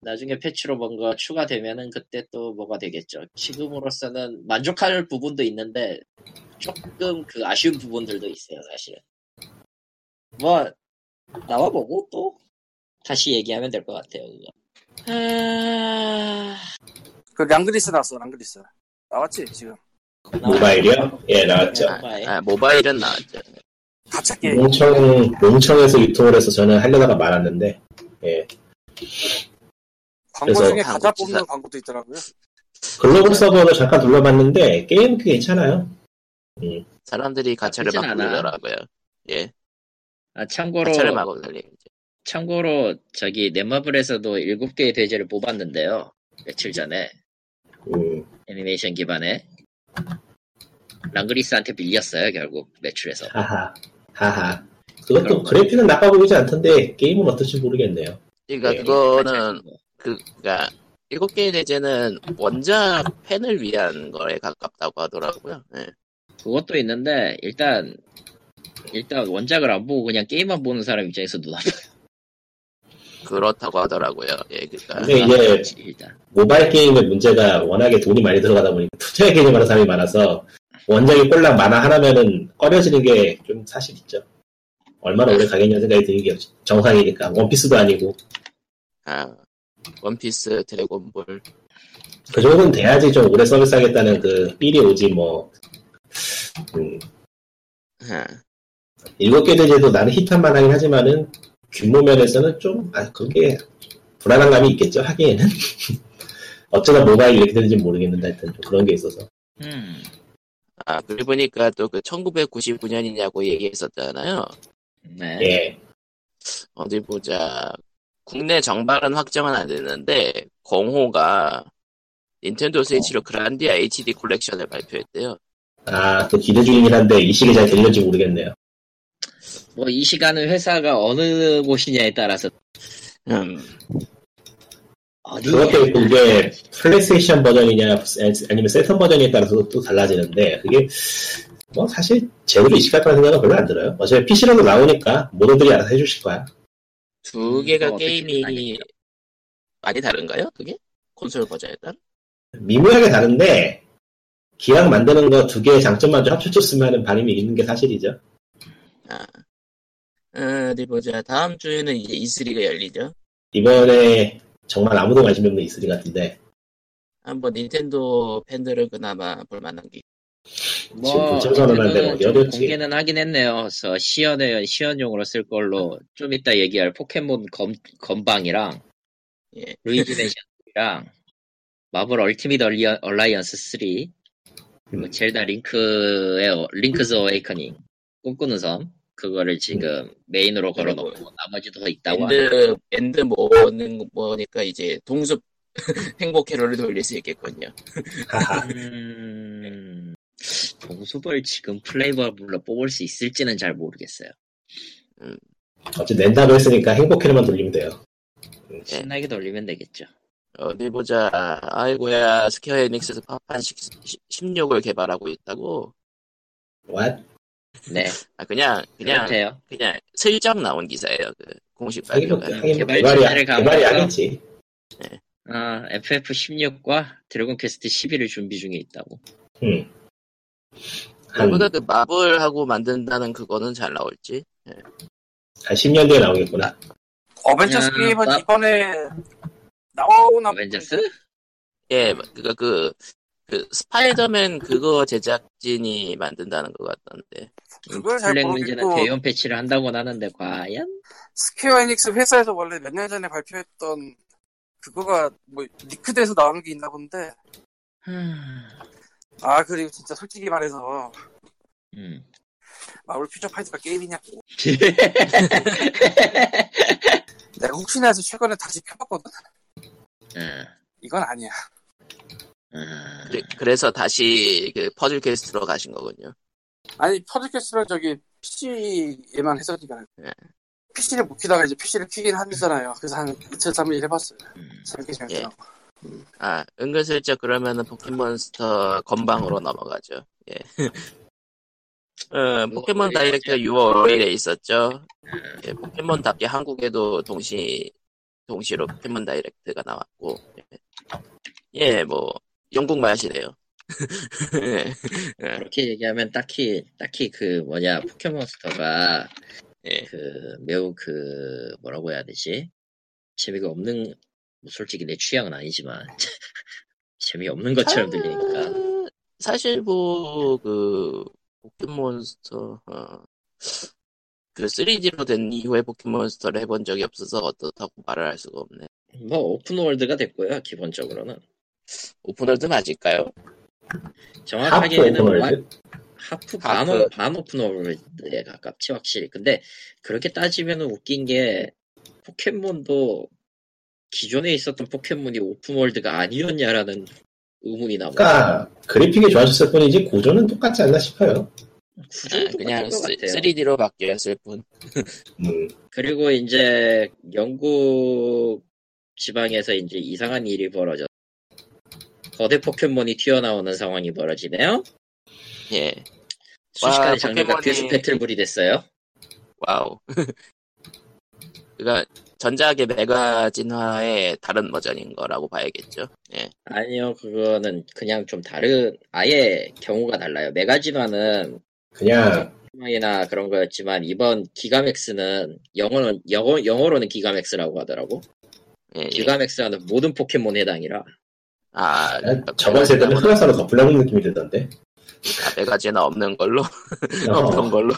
나중에 패치로 뭔가 추가되면은 그때 또 뭐가 되겠죠. 지금으로서는 만족할 부분도 있는데 조금 그 아쉬운 부분들도 있어요, 사실은. 뭐 나와보고 또 다시 얘기하면 될 것 같아요, 그거. 아... 그 랑그리스 나왔어, 랑그리스. 나왔지, 지금. 모바일이요? 예, 나왔죠. 아, 모바일. 아, 모바일은 나왔죠. 가짜 게임. 몽청, 몽청에서 유통을 해서 저는 하려다가 말았는데, 예. 광고 그래서 중에 가짜 뽑는 지사- 광고도 있더라고요. 글로벌 서버를 잠깐 둘러봤는데, 게임 꽤 괜찮아요. 사람들이 가차를 막. 돌리더라고요. 예. 아, 참고로 가차를 막 돌리죠. 참고로 저기 넷마블에서도 7개의 대제를 뽑았는데요. 며칠 전에 음, 애니메이션 기반에 랑그리스한테 밀렸어요 결국 매출에서. 하하, 하하. 그것도 그래픽은 나빠 보이지 않던데, 게임은 어떨지 모르겠네요. 그러니까 예. 그거는 그 그러니까 일곱 개의 대제는 원작 팬을 위한 거에 가깝다고 하더라고요. 예. 그것도 있는데 일단 일단 원작을 안 보고 그냥 게임만 보는 사람 입장에서 눈 아파요. 그렇다고 하더라고요. 예, 그러니까 근데 이제 일단 모바일 게임의 문제가 워낙에 돈이 많이 들어가다 보니까 투자에 개념 하는 사람이 많아서 원작이 꼴랑 만화 하나면은 꺼려지는 게 좀 사실 있죠. 얼마나 오래 가겠냐 생각이 드는 게 정상이니까. 원피스도 아니고. 아, 원피스, 드래곤볼, 그 정도는 돼야지 좀 오래 서비스 하겠다는 그 삘이 오지 뭐. 음, 아, 일곱 개 대제도 나는 히트만 하긴 하지만은 규모 면에서는 좀, 아, 그게 불안한 감이 있겠죠, 하기에는. 어쩌다 모바일 이렇게 되는지 모르겠는데 하여튼 좀 그런 게 있어서. 음. 아 그리고 보니까 또 그 1999년이냐고 얘기했었잖아요. 네. 예. 어디 보자. 국내 정발은 확정은 안 됐는데 공호가 닌텐도 스위치로 그란디아 HD 콜렉션을 발표했대요. 아, 또 기대 중이긴 한데 이 시기에 잘 될는지 모르겠네요. 뭐 이 시간은 회사가 어느 곳이냐에 따라서 음, 어디 그것도 있고 이게 플레이스테이션 버전이냐 아니면 세턴 버전에 따라서 또 달라지는데 그게 뭐 사실 제대로 이식할 거라는 생각은 별로 안 들어요. 어차피 PC로도 나오니까 모두들이 알아서 해주실 거야. 두 음, 개가 어떻게 게임이? 많이 다른가요? 그게? 콘솔 버전에 따라? 미묘하게 다른데 기왕 만드는 거 두 개의 장점만 좀 합쳐줬으면 반응이 있는 게 사실이죠. 어, 어디 보자. 다음 주에는 이제 E3가 열리죠. 이번에 정말 아무도 관심 없는 E3 같은데 한번 닌텐도 팬들은 그나마 볼만한 게. 지금 뭐좀 어디였지? 공개는 하긴 했네요. 그래서 시연에 시연용으로 쓸 걸로 좀 이따 얘기할 포켓몬 검 검방이랑 예. 루이지 맨션이랑 마블 얼티밋 얼리어, 얼라이언스 3 그리고 음. 젤다 링크의 어- Link's Awakening 꿈꾸는 섬 그거를 지금 메인으로 걸어놓고 나머지도 더 있다고. And, and more는, more니까 이제 동숲 행복 회로를 돌릴 수 있겠군요. 음... 동숲을 지금 playable로 뽑을 수 있을지는 잘 모르겠어요. 어쨌든 낸다고 했으니까 행복회로만 돌리면 돼요. 신나게 돌리면 되겠죠. 어디 보자. 아이고야, 스퀘어 에닉스에서 파판 16을 개발하고 있다고? What? 네, 아, 그냥, 그냥, 그렇대요. 그냥 슬쩍 나온 기사예요. 그 공식 발표가. 하긴 뭐 개발 개발이, 진단을 개발이 가면서 아니지. 아, FF16과 드래곤 퀘스트 11을 준비 중에 있다고. 음. 한, 그보다 그 마블하고 만든다는 그거는 잘 나올지. 한 10년 뒤에 나오겠구나. 어벤져스 야, 게임은 나- 이번에 나오나 어벤져스? 예, 그니까 그, 그, 스파이더맨 그거 제작진이 만든다는 것 같던데. 그걸 잘 블랙 문제는 대형 패치를 한다고는 하는데 과연? 스퀘어 에닉스 회사에서 원래 몇 년 전에 발표했던 그거가 뭐 leak돼서 나오는 게 있나 본데 음... 아 그리고 진짜 솔직히 말해서 음. 마블 퓨처 파이터가 게임이냐고 내가 혹시나 해서 최근에 다시 켜봤거든 음. 이건 아니야 음. 그래, 그래 서 다시 그 퍼즐 퀘스트로 가신 거군요. 아니 퍼즐 퀘스트를 저기 PC에만 했었니까 네. PC를 못 키다가 이제 PC를 키긴 하잖아요 그래서 한 2차 3일 해봤어요 음. 재밌게 예. 재밌더라고 아, 은근슬쩍 그러면은 포켓몬스터 검방으로 넘어가죠. 예. 어, 포켓몬 다이렉트가 6월 5일에 있었죠. 예, 포켓몬답게 한국에도 동시, 동시로 포켓몬 다이렉트가 나왔고. 예, 예, 뭐, 영국 맛이네요. 예, 그렇게 얘기하면 딱히 딱히 그 뭐냐 포켓몬스터가 예. 그 매우 그 뭐라고 해야 되지 재미가 없는 뭐 솔직히 내 취향은 아니지만 재미없는 것처럼 들리니까 아, 사실 뭐, 그, 포켓몬스터, 어, 그 3D로 된 이후에 포켓몬스터를 해본 적이 없어서 어떻다고 말을 할 수가 없네. 뭐 open world가 됐고요 기본적으로는 open world 맞을까요? 정확하게는? 와- 하프 반, 하프. 오- 반 open world에 가깝지 확실히 근데 그렇게 따지면 웃긴 게 포켓몬도 기존에 있었던 포켓몬이 open world가 아니었냐라는 의문이 남아요 그러니까 그래픽이 좋아졌을 뿐이지 구조는 똑같지 않나 싶어요. 아, 그냥 똑같을 것 같아요 3D로 바뀌었을 뿐. 음, 그리고 이제 영국 지방에서 이제 이상한 일이 벌어져. 거대 포켓몬이 튀어나오는 상황이 벌어지네요. 예. 순식간에 와, 장르가 포켓몬이- 괴수 배틀물이 됐어요. 와우. 그니까, 전작의 메가 진화의 다른 버전인 거라고 봐야겠죠. 예. 아니요, 그거는 그냥 좀 다른, 아예 경우가 달라요. 메가 진화는 그냥 이나 그런 거였지만 이번 기가맥스는 영어는 영어 영어로는 기가맥스라고 하더라고. 예, 예. 기가맥스는 모든 포켓몬 해당이라. 아, 저번 세대는 흑화사로 덮으려는 느낌이 들던데. 아, 메가 진화 없는 걸로? 어. 없던 걸로?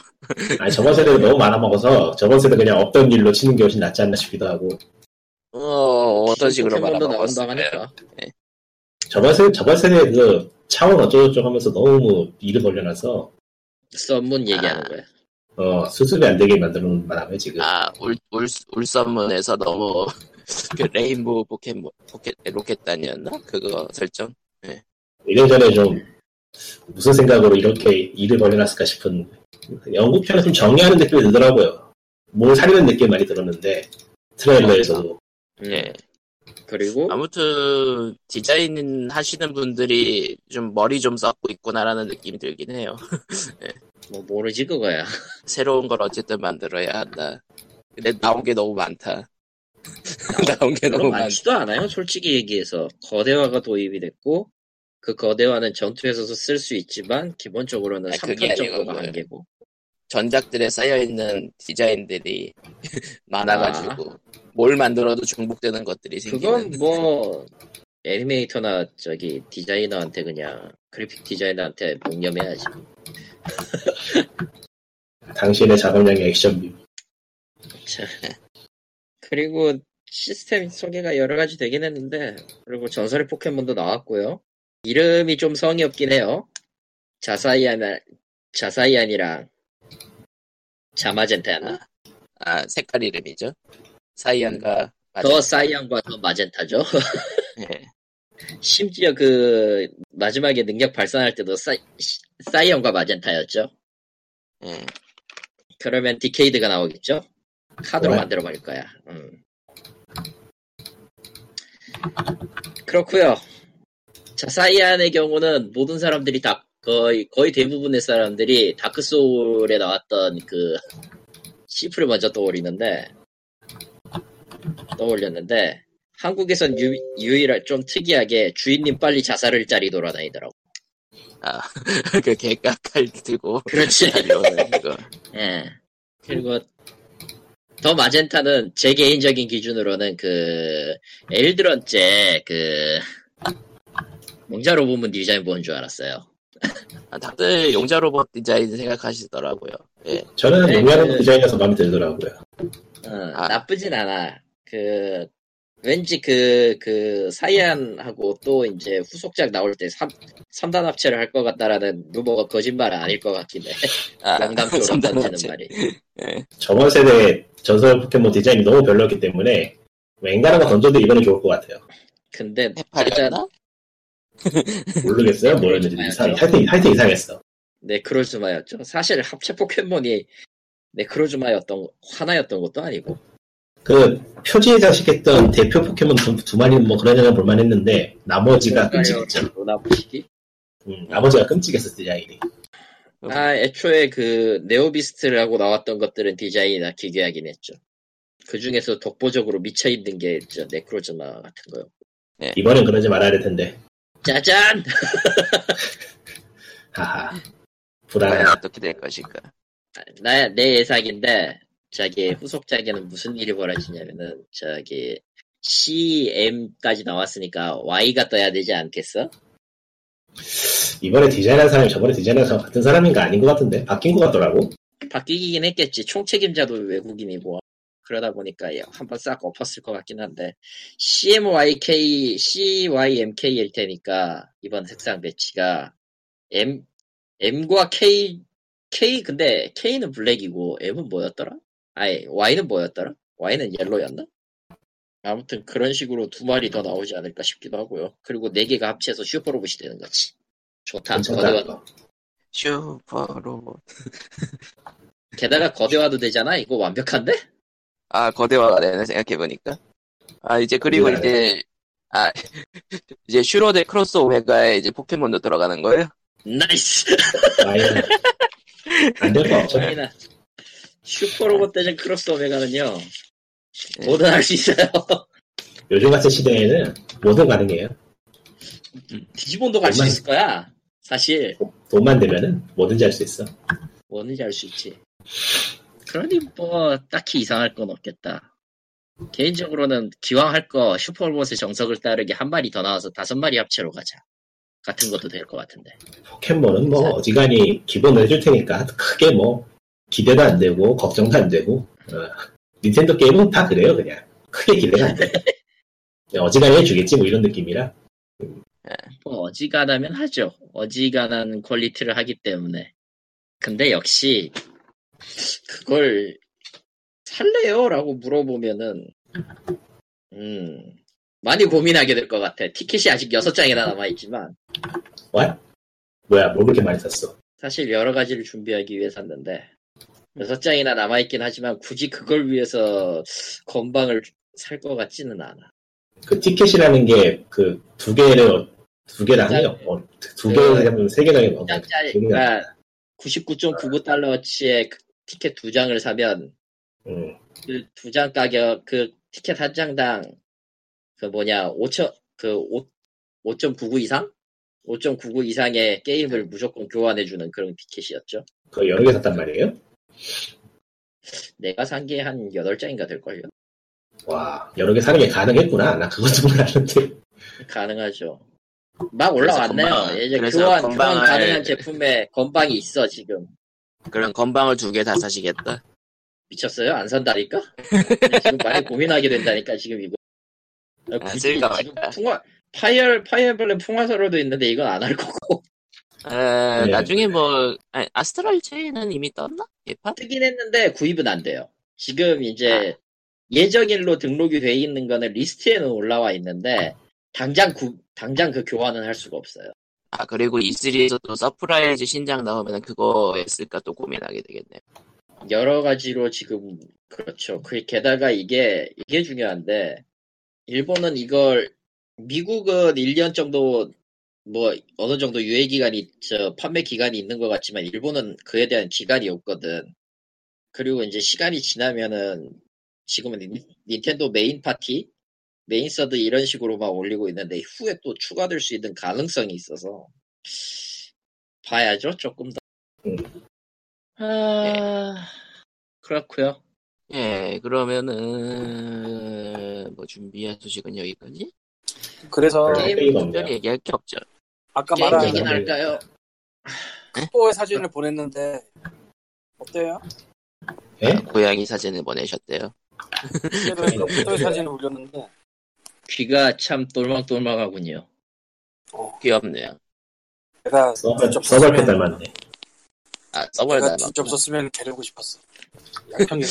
아니 저번 세대가 너무 많아 먹어서 저번 세대 그냥 없던 일로 치는 게 훨씬 낫지 않나 싶기도 하고 어, 어떤 식으로 말아 먹었어요? 나온다고 하니까. 저번 세대 저번 세대 그 차원 어쩌고저쩌고 하면서 너무 일을 벌려놔서 썬문 얘기하는 아. 거야. 어 수습이 안 되게 만드는 바람에 지금 아, 울, 울, 울썬문에서 너무, 그 레인보우 포켓몬, 포켓, 로켓단이었나? 그거 설정? 이래저래 좀 무슨 생각으로 이렇게 일을 벌려놨을까 싶은 영국 편은 좀 정리하는 느낌이 들더라고요. 뭘 사리는 느낌 많이 들었는데 트레일러에서도 음. 예. 그리고 아무튼, 디자인 하시는 분들이 좀 머리 좀 썼고 있구나라는 느낌이 들긴 해요. 뭐 모르지 그거야. 새로운 걸 어쨌든 만들어야 한다. 근데 나온 게 너무 많다. 나온 게 너무. 많지도 않아요. 솔직히 얘기해서 거대화가 도입이 됐고 그 거대화는 전투에서도 쓸 수 있지만 기본적으로는 아니, 그게 3편 아니고 정도가. 한계고. 전작들에 쌓여있는 디자인들이 많아가지고, 뭘 만들어도 중복되는 것들이 생기는. 그건 뭐 애니메이터나 저기 디자이너한테 그냥 그래픽 디자이너한테 묵념해야지. 당신의 작업량의 액션비 자, 그리고 시스템 소개가 여러 가지 되긴 했는데 그리고 전설의 포켓몬도 나왔고요. 이름이 좀 성의 없긴 해요. 자사이안 자사이안이랑 자마젠타였나? 아, 색깔 이름이죠. 사이안과 더 사이안과 더 마젠타죠. 예. 심지어 그 마지막에 능력 발산할 때도 사이, 사이언과 마젠타였죠. 예. 그러면 디케이드가 나오겠죠? 카드로 왜? 만들어 버릴 거야. 음. 그렇고요. 자, 사이안의 경우는 모든 사람들이 다 거의 거의 대부분의 사람들이 다크 소울에 나왔던 그 시프를 먼저 떠올리는데 떠올렸는데 한국에선 유, 유일한 좀 특이하게 주인님 빨리 자살을 짜리 돌아다니더라고. 아, 그 개가 칼 들고. 그렇지. 예. 그리고 더 마젠타는 제 개인적인 기준으로는 그 엘드런째 그 몽자 로봇문 디자인 본줄 알았어요. 아, 다들 용자 로봇 디자인 생각하시더라고요. 예. 저는 네, 용량한 그- 디자인에서 마음에 들더라고요. 어, 아. 나쁘진 않아. 그 왠지 그, 그, 사이안하고 또 이제 후속작 나올 때 3, 삼단 합체를 할 것 같다라는 루머가 거짓말은 아닐 것 같긴 해. 아, 삼단 던지는 합체. 말이. 예. 저번 세대 전설 포켓몬 디자인이 너무 별로였기 때문에 웬간한 거 던져도 이번에 좋을 것 같아요. 근데, 해파리였나? 모르겠어요. 뭐였는지 이상, 하여튼, 하여튼 이상했어. 네크로즈마였죠. 사실 합체 포켓몬이 네크로즈마였던, 하나였던 것도 아니고. 그 표지에 장식했던 대표 포켓몬 두, 두 마리는 뭐 그러냐나 볼만했는데 나머지가 끔찍했죠. 음, 나머지가 끔찍했어 디자인이. 아, 애초에 그 네오비스트라고 나왔던 것들은 디자인이나 기괴하긴 했죠. 그 중에서 독보적으로 미쳐 있는 게저 네크로즈마 같은 거요. 이번엔 그러지 말아야 될 텐데. 짜잔! 하하. 불안해. 어떻게 될 것인가. 나, 내 예상인데, 저기, 후속작에는 무슨 일이 벌어지냐면은, 저기, CM까지 나왔으니까 Y가 떠야 되지 않겠어? 이번에 디자인한 사람이 저번에 디자인한 사람 같은 사람인가 아닌 것 같은데 바뀐 것 같더라고. 바뀌긴 했겠지. 총책임자도 외국인이고. 그러다 보니까 예, 한번 싹 엎었을 것 같긴 한데, CMYK, CYMK일 테니까, 이번 색상 배치가, M, M과 K, K, 근데 K는 블랙이고, M은 뭐였더라? 아니, Y는 뭐였더라? Y는 옐로였나? 아무튼 그런 식으로 두 마리 더 나오지 않을까 싶기도 하고요. 그리고 네 개가 합쳐서 슈퍼로봇이 되는 거지. 좋다. 거대화. 슈퍼로봇. 게다가 거대화도 되잖아? 이거 완벽한데? 아, 거대화가 되네, 생각해보니까. 아, 이제, 그리고 미안해. 이제, 아, 이제 슈로대 크로스 오메가에 이제 포켓몬도 들어가는 거예요? Nice! Why not 안될 거 없죠. 슈퍼로봇 대전 크로스 오메가는요 네. 뭐든 할 수 있어요. 요즘 같은 시대에는 뭐든 가능해요. 디지몬도 갈수 정말. 있을 거야 사실. 돈만 되면은 뭐든지 할 수 있어. 뭐든지 할 수 있지. 그러니 뭐 딱히 이상할 건 없겠다. 개인적으로는 기왕 할 거 슈퍼로봇의 정석을 따르게 한 마리 더 나와서 다섯 마리 합체로 가자. 같은 것도 될 것 같은데. 포켓몬은 뭐 어지간히 기본을 해줄 테니까 크게 뭐 기대도 안 되고 걱정도 안 되고 어, 닌텐도 게임은 다 그래요 그냥. 크게 기대가 안 돼. 어지간히 해주겠지 뭐 이런 느낌이라. 뭐 어지간하면 하죠. 어지간한 퀄리티를 하기 때문에. 근데 역시 그걸 살래요? 라고 물어보면은 음 많이 고민하게 될 것 같아. 티켓이 아직 6장이나 남아있지만. 와 뭐야? 뭘 그렇게 많이 샀어? 사실 여러 가지를 준비하기 위해 샀는데 6장이나 남아있긴 하지만 굳이 그걸 위해서 건방을 살 것 같지는 않아. 그 티켓이라는 게 그 두 개를 두 개를 하네요. 어, 두 개를 하면 세 개나 해요 2장짜리 기억이 그러니까 99.99달러어치의 그 티켓 두 장을 사면 음, 그두 장 가격 그 티켓 한 장당 그 뭐냐 5천 그 5, 5.99 이상? 5.99 이상의 게임을 무조건 교환해주는 그런 티켓이었죠. 그 여러 개 샀단 말이에요 내가 산 게 한 8장인가 될걸요. 와 여러 개 사는 게 가능했구나 나 그것도 몰랐는데 가능하죠. 막 올라왔네요. 건방- 이제 교환, 건방을- 교환 가능한 제품에 건방이 있어 지금. 그럼 건방을 두 개 다 사시겠다. 미쳤어요? 안 산다니까? 지금 많이 고민하게 된다니까 지금 이거. 아, 쓸까 지금 말까. 풍화 파이어 파이어엠블렘 풍화설월도 있는데 이건 안 할 거고 에, 네. 나중에 뭐, 아니, 아스트랄 체인은 이미 떴나? 예판? 뜨긴 했는데 구입은 안 돼요. 지금 이제 예정일로 등록이 돼 있는 거는 리스트에는 올라와 있는데 당장 구, 당장 그 교환은 할 수가 없어요. 아, 그리고 E3에서 또 surprise 신작 나오면 그거 했을까 또 고민하게 되겠네. 여러 가지로 지금 그렇죠. 그 게다가 이게 이게 중요한데 일본은 이걸 미국은 1년 정도 뭐 어느 정도 유예 기간이 저 판매 기간이 있는 것 같지만 일본은 그에 대한 기간이 없거든. 그리고 이제 시간이 지나면은 지금은 닌- 닌텐도 main party, main third 이런 식으로 막 올리고 있는데 후에 또 추가될 수 있는 가능성이 있어서 봐야죠 조금 더. 음. 아 그렇고요. 예, 그러면은, 뭐 준비한 소식은 여기까지? 그래서 게임 게임 특별히 얘기할 게 없죠. 아까 게임 말한 얘기는 할까요? 뽀의 사진을 보냈는데 어때요? 예? 고양이 사진을 보내셨대요. 그대로 뽀의 사진을 올렸는데 귀가 참 똘망똘망하군요. 어, 귀엽네요. 내가 서버 직접 서버를 썼으면 닮았네 아, 써볼 내가 닮았 직접 썼으면 개려고 싶었어. 양평이네.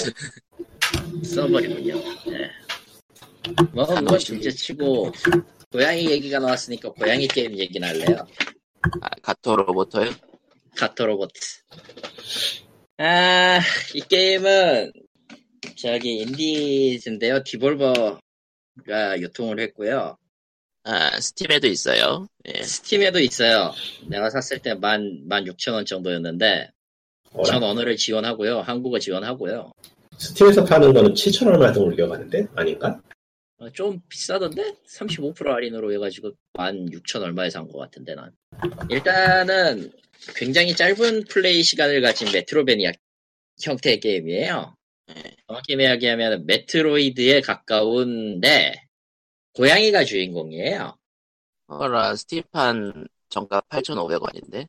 써버리군요. 네. 뭐, 뭐, 진짜 치고, 고양이 얘기가 나왔으니까 고양이 게임 얘기나 할래요. 아, 가토 로보터요? 가토 로봇. 아, 이 게임은 저기 인디즈인데요. 디볼버가 유통을 했고요. 아, 스팀에도 있어요. 예. 스팀에도 있어요. 내가 샀을 때 만, 만 6천원 정도였는데, 어라? 전 언어를 지원하고요. 한국어 지원하고요. 스팀에서 파는 거는 7,000원 정도 올려가는데? 아닌가? 어, 좀 비싸던데? 35% 할인으로 해가지고 만 6천 얼마에 산 것 같은데 난. 일단은 굉장히 짧은 플레이 시간을 가진 메트로베니아 형태의 게임이에요. 정확히 이야기하면 메트로이드에 가까운데 고양이가 주인공이에요. 어라, 스팀판 정가 8,500원인데?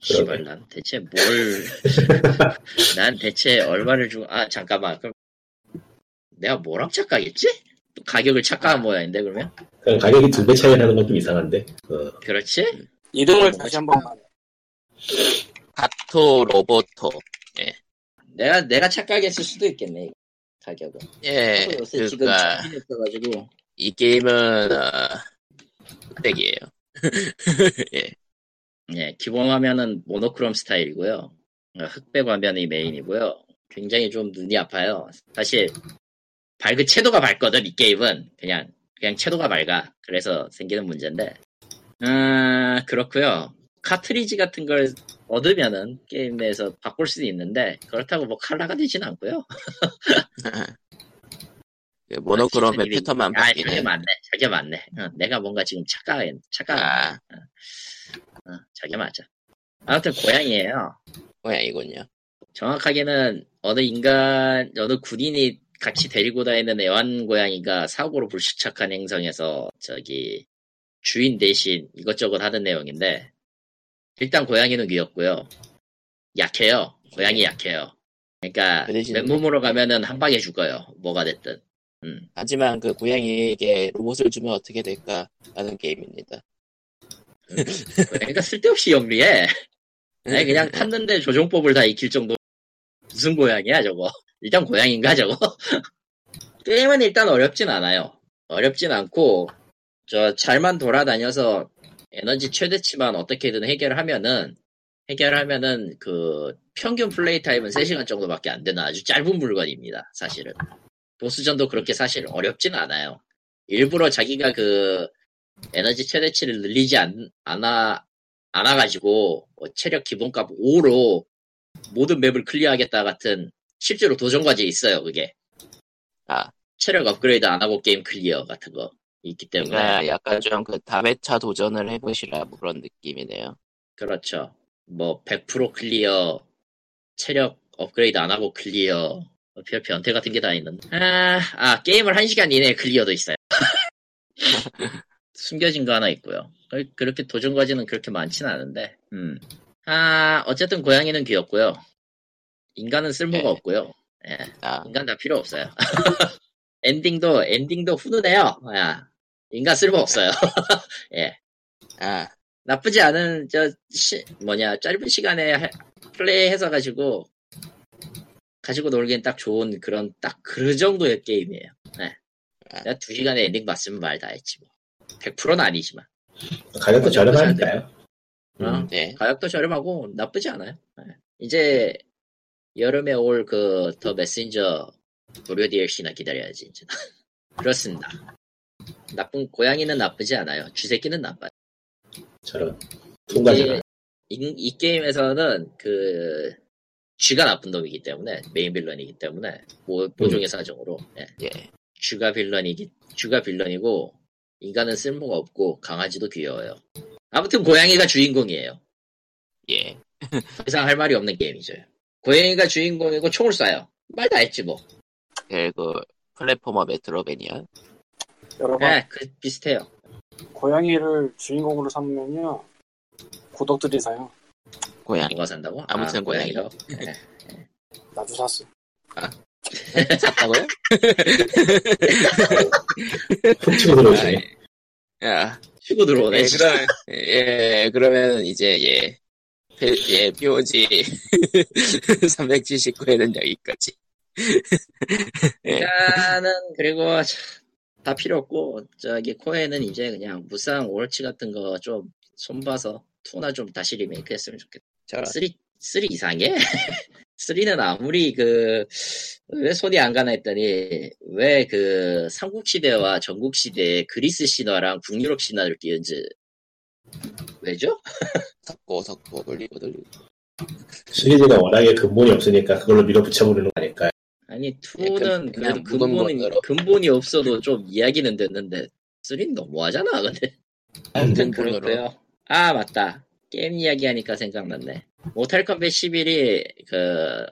씨발 난 대체 뭘... 난 대체 얼마를 주고... 아 잠깐만 그럼 내가 뭐랑 착각했지? 또 가격을 착각한 모양인데 그러면? 그냥 가격이 두 배 차이 나는 건 좀 이상한데. 어, 그렇지? 이름을 다시 한 번만. 가토 로보토. 내가 내가 착각했을 수도 있겠네 가격은. 예, 요새 지금 그니까, 착이 없어가지고 이 게임은, 어, 흑백이에요. 예. 예 기본 화면은 모노크롬 스타일이고요. 어, 흑백 화면이 메인이고요. 굉장히 좀 눈이 아파요. 사실 밝은 채도가 밝거든 이 게임은 그냥 그냥 채도가 밝아. 그래서 생기는 문제인데. 아 그렇고요. 카트리지 같은 걸 얻으면은 게임에서 바꿀 수도 있는데 그렇다고 뭐 칼라가 되진 않고요. 그 모노크롬의 패턴만 아, 바뀌네. 저게 맞네. 저게 맞네. 어, 내가 뭔가 지금 착각, 착각, 아, 어, 저게 맞아. 아무튼 고양이에요. 고양이군요. 정확하게는 어느 인간, 어느 군인이 같이 데리고 다니는 애완 고양이가 사고로 불식착한 행성에서 저기 주인 대신 이것저것 하는 내용인데 일단 고양이는 귀엽고요. 약해요. 고양이 약해요. 그러니까 그 맨몸으로 가면은 한 방에 죽어요. 뭐가 됐든. 음. 하지만 그 고양이에게 로봇을 주면 어떻게 될까? 라는 게임입니다. 그러니까 쓸데없이 영리해. 아니 그냥 탔는데 조종법을 다 익힐 정도 무슨 고양이야 저거 일단 고양인가 저거? 게임은 일단 어렵진 않아요. 어렵진 않고 저 잘만 돌아다녀서 에너지 최대치만 어떻게든 해결하면은 해결하면은 그 평균 플레이 타임은 3시간 정도밖에 안 되는 아주 짧은 물건입니다 사실은. 보스전도 그렇게 사실 어렵진 않아요. 일부러 자기가 그 에너지 최대치를 늘리지 않, 않아 않아가지고 뭐 체력 기본값 5로 모든 map을 clear하겠다 같은 실제로 도전 과제 있어요 그게. 아. 체력 업그레이드 안 하고 게임 clear 같은 거 있기 때문에. 그러니까 약간 좀 그 다회차 도전을 해보시라 뭐 그런 느낌이네요. 그렇죠. 뭐 100% clear 체력 업그레이드 안 하고 clear 뭐 별 변태 같은 게 다 있는데 아, 아 게임을 1시간 이내에 clear도 있어요. 숨겨진 거 하나 있고요. 그- 그렇게 도전 과제는 그렇게 많지는 않은데 음. 아 어쨌든 고양이는 귀엽고요 인간은 쓸모가 네. 없고요 예, 아, 인간 다 필요 없어요 엔딩도 엔딩도 훈훈해요 야, 인간 쓸모 없어요 예 아, 나쁘지 않은 저 시- 뭐냐 짧은 시간에 해- 플레이해서 가지고 가지고 놀기엔 딱 좋은 그런 딱 그 정도의 게임이에요. 네. 내가 두 시간에 엔딩 봤으면 말 다 했지 뭐. 100%는 아니지만 가격도 어, 저렴하니까요. 어? 음, 네. 가격도 저렴하고 나쁘지 않아요. 네. 이제 여름에 올 그 더 메신저 무료 DLC나 기다려야지 이제. 그렇습니다. 나쁜 고양이는 나쁘지 않아요. 쥐새끼는 나빠요. 저런. 통과잖아. 이, 이, 이 게임에서는 그 쥐가 나쁜 놈이기 때문에 메인 빌런이기 때문에 모, 모종의 사정으로 예. 예. 쥐가 빌런이기 쥐가 빌런이고 인간은 쓸모가 없고 강아지도 귀여워요. 아무튼 고양이가 주인공이에요. 예. 더 이상 할 말이 없는 게임이죠. 고양이가 주인공이고 총을 쏴요. 말 다 했지 뭐. 그, 그 플랫포머 메트로베니아. 여러분 네, 그 비슷해요. 고양이를 주인공으로 삼으면요 고덕들이 사요. 고양이. 뭐가 산다고? 아무튼 아, 고양이. 고양이요. 나도 샀어. 샀다고요? 훅 치고 들어오시네. 야. 치고 들어오네. 예, 그럼, 예, 그러면 이제, 예. 예, POG 379회는 여기까지. 예. 일단은 그리고 자, 다 필요 없고 저기 코에는 이제 그냥 무쌍 오월치 같은 거 좀 손봐서 투나 좀 다시 리메이크 했으면 좋겠다. 저, 3, 3 이상해? 3는 아무리 그, 왜 손이 안 가나 했더니, 왜 그, 삼국시대와 전국시대의 그리스 신화랑 북유럽 신화를 띄운지, 왜죠? 섞고 섞고 돌리고 돌리고. 시리즈가 워낙에 근본이 없으니까 그걸로 밀어붙여 버리는 거 아닐까요? 아니, 그- 2는 그냥 그냥 묵은 근본이, 없어도 좀 이야기는 됐는데, 3는 너무하잖아, 근데. 아무튼. 그렇고요 아, 맞다. 게임 이야기 하니까 생각났네. 모탈 컴뱃 11이, 그,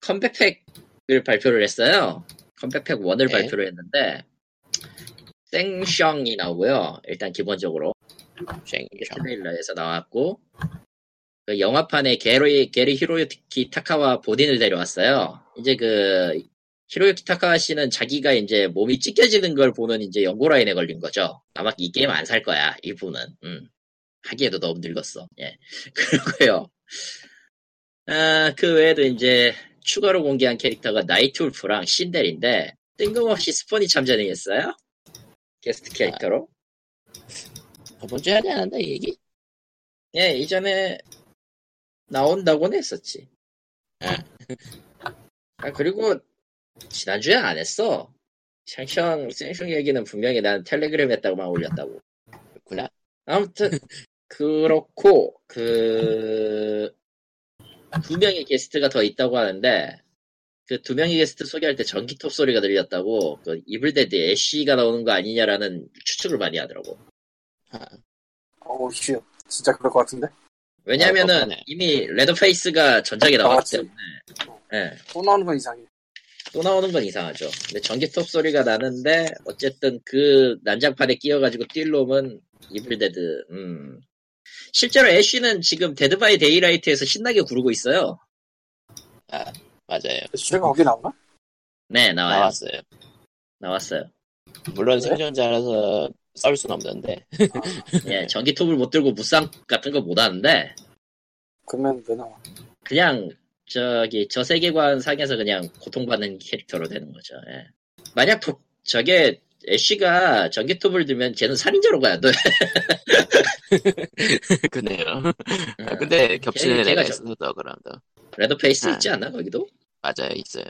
Kombat Pack을 발표를 했어요. Kombat Pack 1을 네. 발표를 했는데, 샹숭이 나오고요. 일단 기본적으로. 쉥, 트레일러에서 나왔고, 그 영화판에 캐리, 캐리 히로유키 타가와 본인을 데려왔어요. 이제 그, 히로유키 타가와 씨는 자기가 이제 몸이 찢겨지는 걸 보는 이제 영고라인에 걸린 거죠. 아마 이 게임 안 살 거야, 이분은. 음. 하기에도 너무 늙었어. 예. 그리고요. 아, 그 외에도 이제 추가로 공개한 캐릭터가 나이트 울프랑 신델인데, 뜬금없이 스폰이 참전을 했어요. 게스트 캐릭터로. 저번 주에 하지 않았나 이 얘기? 예, 이전에 나온다고는 했었지. 아, 그리고 지난주에 안 했어. 샹샹, 생숑 얘기는 분명히 난 텔레그램 했다고만 올렸다고. 그렇구나. 아무튼, 그렇고, 그, 두 명의 게스트가 더 있다고 하는데, 그 두 명의 게스트 소개할 때 전기톱 소리가 들렸다고, 그 이블데드 애쉬가 나오는 거 아니냐라는 추측을 많이 하더라고. 어우, 씨. 진짜 그럴 것 같은데? 왜냐면은 아. 이미 레더페이스가 전작에 나왔기. 때문에, 예. 또 나오는 건 이상해. 또 나오는 건 이상하죠. 근데 전기톱 소리가 나는데 어쨌든 그 난장판에 끼어가지고 뛸 놈은 이블데드. 음. 실제로 애쉬는 지금 데드 바이 데이라이트에서 신나게 구르고 있어요. 아 맞아요. 주제가 거기 나오나? 네 나와요. 나왔어요. 나왔어요. 물론 생존자라서 썰 순 없는데 예, 전기톱을 못 들고 무쌍 같은 거 못 하는데 그러면 왜 나와? 그냥 저기 저 세계관 상에서 그냥 고통받는 캐릭터로 되는 거죠. 예. 만약 도- 저게 애쉬가 전기톱을 들면 쟤는 살인자로 가야 돼. 그러네요. 아, 근데 겹치는 애가 저- 있어서 더 그런다. 레더페이스 아. 있지 않나 거기도? 맞아요 있어요.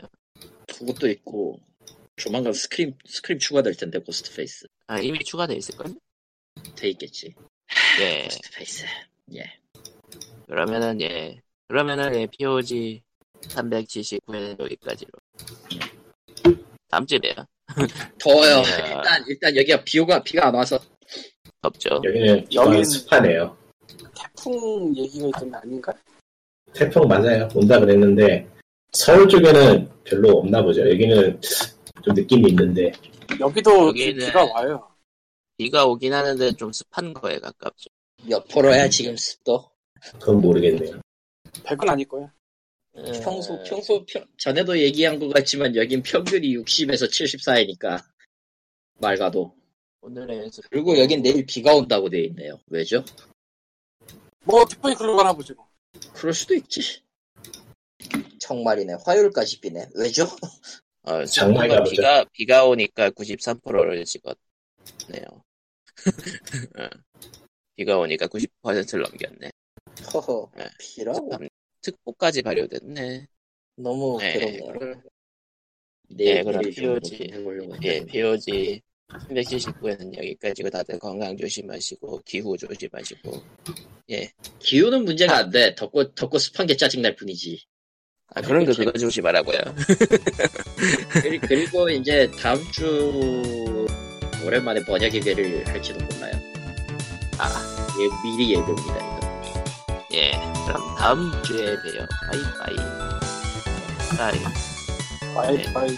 그것도 있고 조만간 스크림 스크림 추가될 텐데 고스트 페이스 아 이미 추가돼 있을걸? 돼 있겠지. 예. 고스트 페이스. 예. 그러면은 예. 그러면은 예, POG 379회는 여기까지로. 다음 주에 봬요. 더워요. 예. 일단 일단 여기가 비오가 비가 안 와서 덥죠. 여기는 여기 습하네요. 태풍 얘기가 있던데 아닌가? 태풍 맞아요. 온다 그랬는데 서울 쪽에는 별로 없나 보죠. 여기는 좀 느낌이 있는데 여기도 여기는- 비가 와요. 비가 오긴 하는데 좀 습한 거에 가깝죠. 몇 프로야 지금 습도? 그건 모르겠네요. 100은 아닐 거야. 평소 에, 평소 평, 전에도 얘기한 것 같지만 여긴 평균이 60에서 74이니까 맑아도 오늘의 습- 그리고 여긴 내일 비가 온다고 돼 있네요. 왜죠? 뭐 태풍이 그러거나 보지 뭐. 그럴 수도 있지. 정말이네. 화요일까지 비네. 왜죠? 어, 장마가. 비가 비가 오니까 93%를 찍었네요. 어, 비가 오니까 90%를 넘겼네. 허허. 네. 비라고? 특보까지 발효됐네. 너무 네. 그럼- 내일 네, 그럼 POG. 예. POG 379에는 여기까지고 다들 건강 조심하시고 기후 조심하시고 기후는 문제가 안 돼. 덥고 덥고 습한 게 짜증 날 뿐이지. 아 그런 거 그거 조심하라고요. 그리- 그리고 이제 다음 주 오랜만에 번역의 괴를 할지도 몰라요. 아, 예, 미리 예고입니다. 이거. 예. 그럼 다음 주에 봬요. Bye-bye. Bye. Bye 네. Bye.